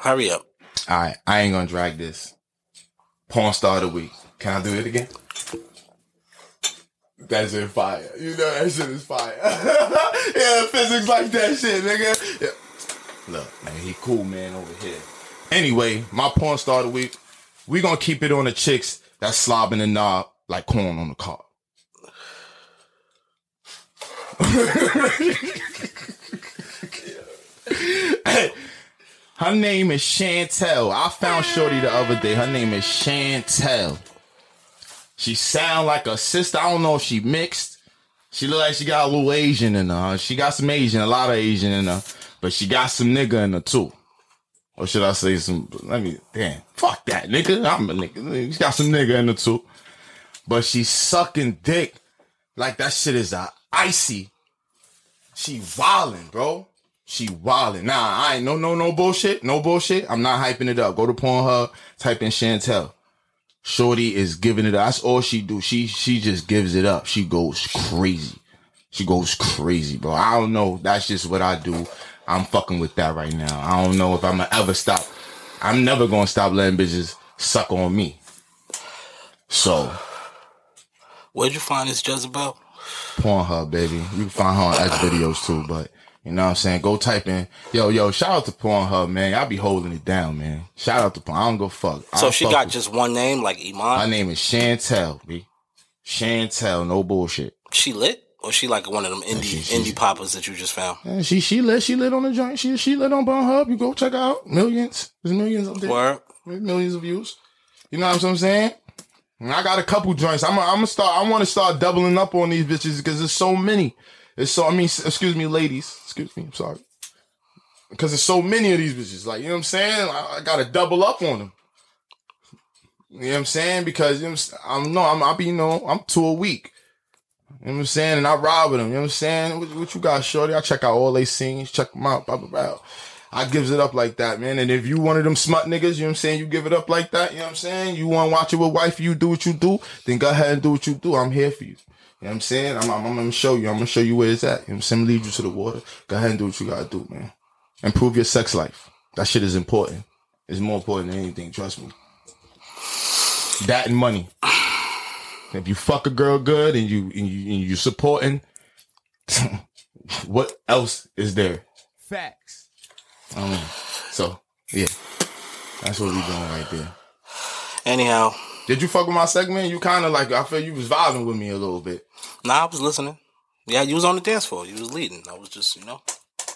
[SPEAKER 2] Hurry up.
[SPEAKER 3] All right, I ain't gonna drag this. Porn star of the week. Can I do it again? That's in fire. You know that shit is fire. yeah, physics like that shit, nigga. Yeah. Look, man, he cool, man, over here. Anyway, my porn star of the week. We gonna keep it on the chicks that slobbing the knob like corn on the cob. Her name is Chantel. I found Shorty the other day. Her name is Chantel. She sound like a sister. I don't know if she mixed, She look like she got a little Asian in her. She got some Asian, a lot of Asian in her, but she got some nigga in her too. Or should I say some? Let me. Damn, fuck that nigga. I'm a nigga. She got some nigga in the too, but she's sucking dick like that shit is a icy. She wildin', bro. She wildin'. Nah, I ain't no no no bullshit. No bullshit. I'm not hyping it up. Go to Pornhub, type in Chantel. Shorty is giving it up. That's all she do. She she just gives it up. She goes crazy. She goes crazy, bro. I don't know. That's just what I do. I'm fucking with that right now. I don't know if I'm gonna ever stop. I'm never gonna stop letting bitches suck on me. So
[SPEAKER 2] Where'd you find this Jezebel?
[SPEAKER 3] Pornhub, baby. You can find her on X videos too, but you know what I'm saying? Go type in, yo, yo, shout out to Pornhub, man. Y'all be holding it down, man. Shout out to Porn. I don't go fuck. I
[SPEAKER 2] So she
[SPEAKER 3] fuck
[SPEAKER 2] got
[SPEAKER 3] with-
[SPEAKER 2] just one name, like Iman.
[SPEAKER 3] My name is Chantel, B. Chantel, no bullshit.
[SPEAKER 2] She lit, or she like one of them indie
[SPEAKER 3] she- she-
[SPEAKER 2] indie poppers that you just found?
[SPEAKER 3] And she she lit she lit on the joint. She she lit on Pornhub. You go check out. Millions. There's millions up there.
[SPEAKER 2] Word.
[SPEAKER 3] Millions of views. You know what I'm saying? I got a couple joints. I'm I'm gonna start. I want to start doubling up on these bitches because there's so many. It's so. I mean, excuse me, ladies. Excuse me. I'm sorry. Because there's so many of these bitches. Like you know what I'm saying. I, I gotta double up on them. You know what I'm saying? Because you know, I'm no. I'm I be you know I'm two a week. You know what I'm saying? And I ride with them. You know what I'm saying? What, what you got, shorty? I check out all they scenes. Check them out. Blah blah blah. I gives it up like that, man. And if you one of them smut niggas, you know what I'm saying, you give it up like that, you know what I'm saying? You want to watch it with wife, you do what you do, then go ahead and do what you do. I'm here for you. You know what I'm saying? I'm, I'm, I'm gonna show you. I'm gonna show you where it's at. You know what I'm saying? Lead you to the water. Go ahead and do what you gotta do, man. Improve your sex life. That shit is important. It's more important than anything, trust me. That and money. If you fuck a girl good and you and you, and you supporting, what else is there?
[SPEAKER 6] Facts.
[SPEAKER 3] Um, so yeah, that's what we doing right there.
[SPEAKER 2] Anyhow,
[SPEAKER 3] Did you fuck with my segment? You kind of like I feel you was vibing with me a little bit.
[SPEAKER 2] nah, I was listening. Yeah, you was on the dance floor. You was leading. I was just, you know,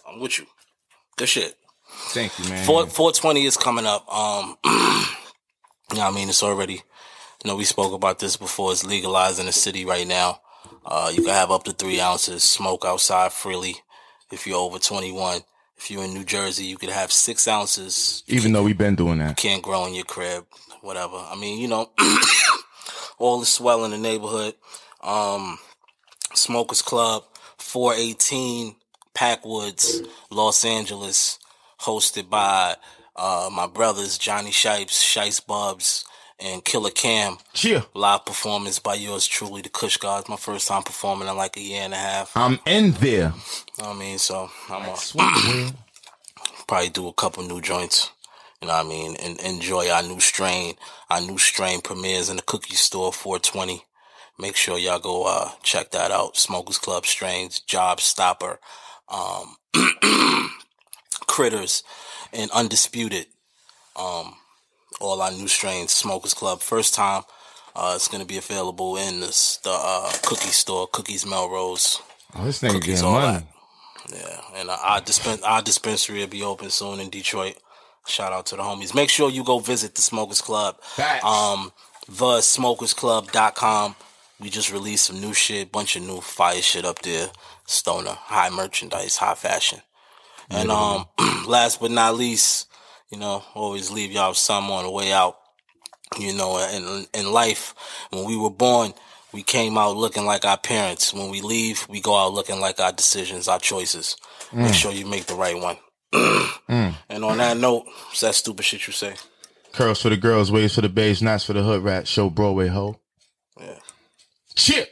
[SPEAKER 2] I'm with you. Good shit.
[SPEAKER 3] Thank you, man.
[SPEAKER 2] Four four twenty is coming up. Um, you know, what I mean, it's already. You know, we spoke about this before. It's legalized in the city right now. Uh, you can have up to three ounces smoke outside freely if you're over twenty one. If you're in New Jersey, you could have six ounces.
[SPEAKER 3] Even though we've been doing that.
[SPEAKER 2] Can't grow in your crib, whatever. I mean, you know, all the swell in the neighborhood. Um, Smokers Club, 418 Packwoods, Los Angeles, hosted by uh, my brothers Johnny Shipes, Shice Bubs, and Killer Cam.
[SPEAKER 3] Cheer.
[SPEAKER 2] Live performance by yours truly, the Kush Gods. My first time performing in like a year and a half.
[SPEAKER 3] I'm in there.
[SPEAKER 2] I mean, so I'm a, probably do a couple new joints. You know what I mean? And enjoy our new strain. Our new strain premieres in the cookie store 420. Make sure y'all go uh check that out. Smokers Club strains, Job Stopper, um Critters, and Undisputed. Um all our new strains, Smokers Club. First time uh it's gonna be available in this, the uh cookie store, Cookies Melrose.
[SPEAKER 3] Oh, this nigga
[SPEAKER 2] Cookies,
[SPEAKER 3] getting money.
[SPEAKER 2] Yeah, and uh, our dispen- our dispensary will be open soon in Detroit. Shout out to the homies. Make sure you go visit the Smokers Club.
[SPEAKER 3] Facts.
[SPEAKER 2] Um, thesmokersclub.com. We just released some new shit, bunch of new fire shit up there. Stoner, high merchandise, high fashion. And um, last but not least, you know, always leave y'all some on the way out. You know, in in life, when we were born, we came out looking like our parents. When we leave, we go out looking like our decisions, our choices. Make
[SPEAKER 3] Mm.
[SPEAKER 2] sure you make the right one.
[SPEAKER 3] Mm.
[SPEAKER 2] And on that note, it's that stupid shit you say.
[SPEAKER 3] Curls for the girls, waves for the babes, knots for the hood rat. Show Broadway ho.
[SPEAKER 2] Yeah.
[SPEAKER 3] Chip.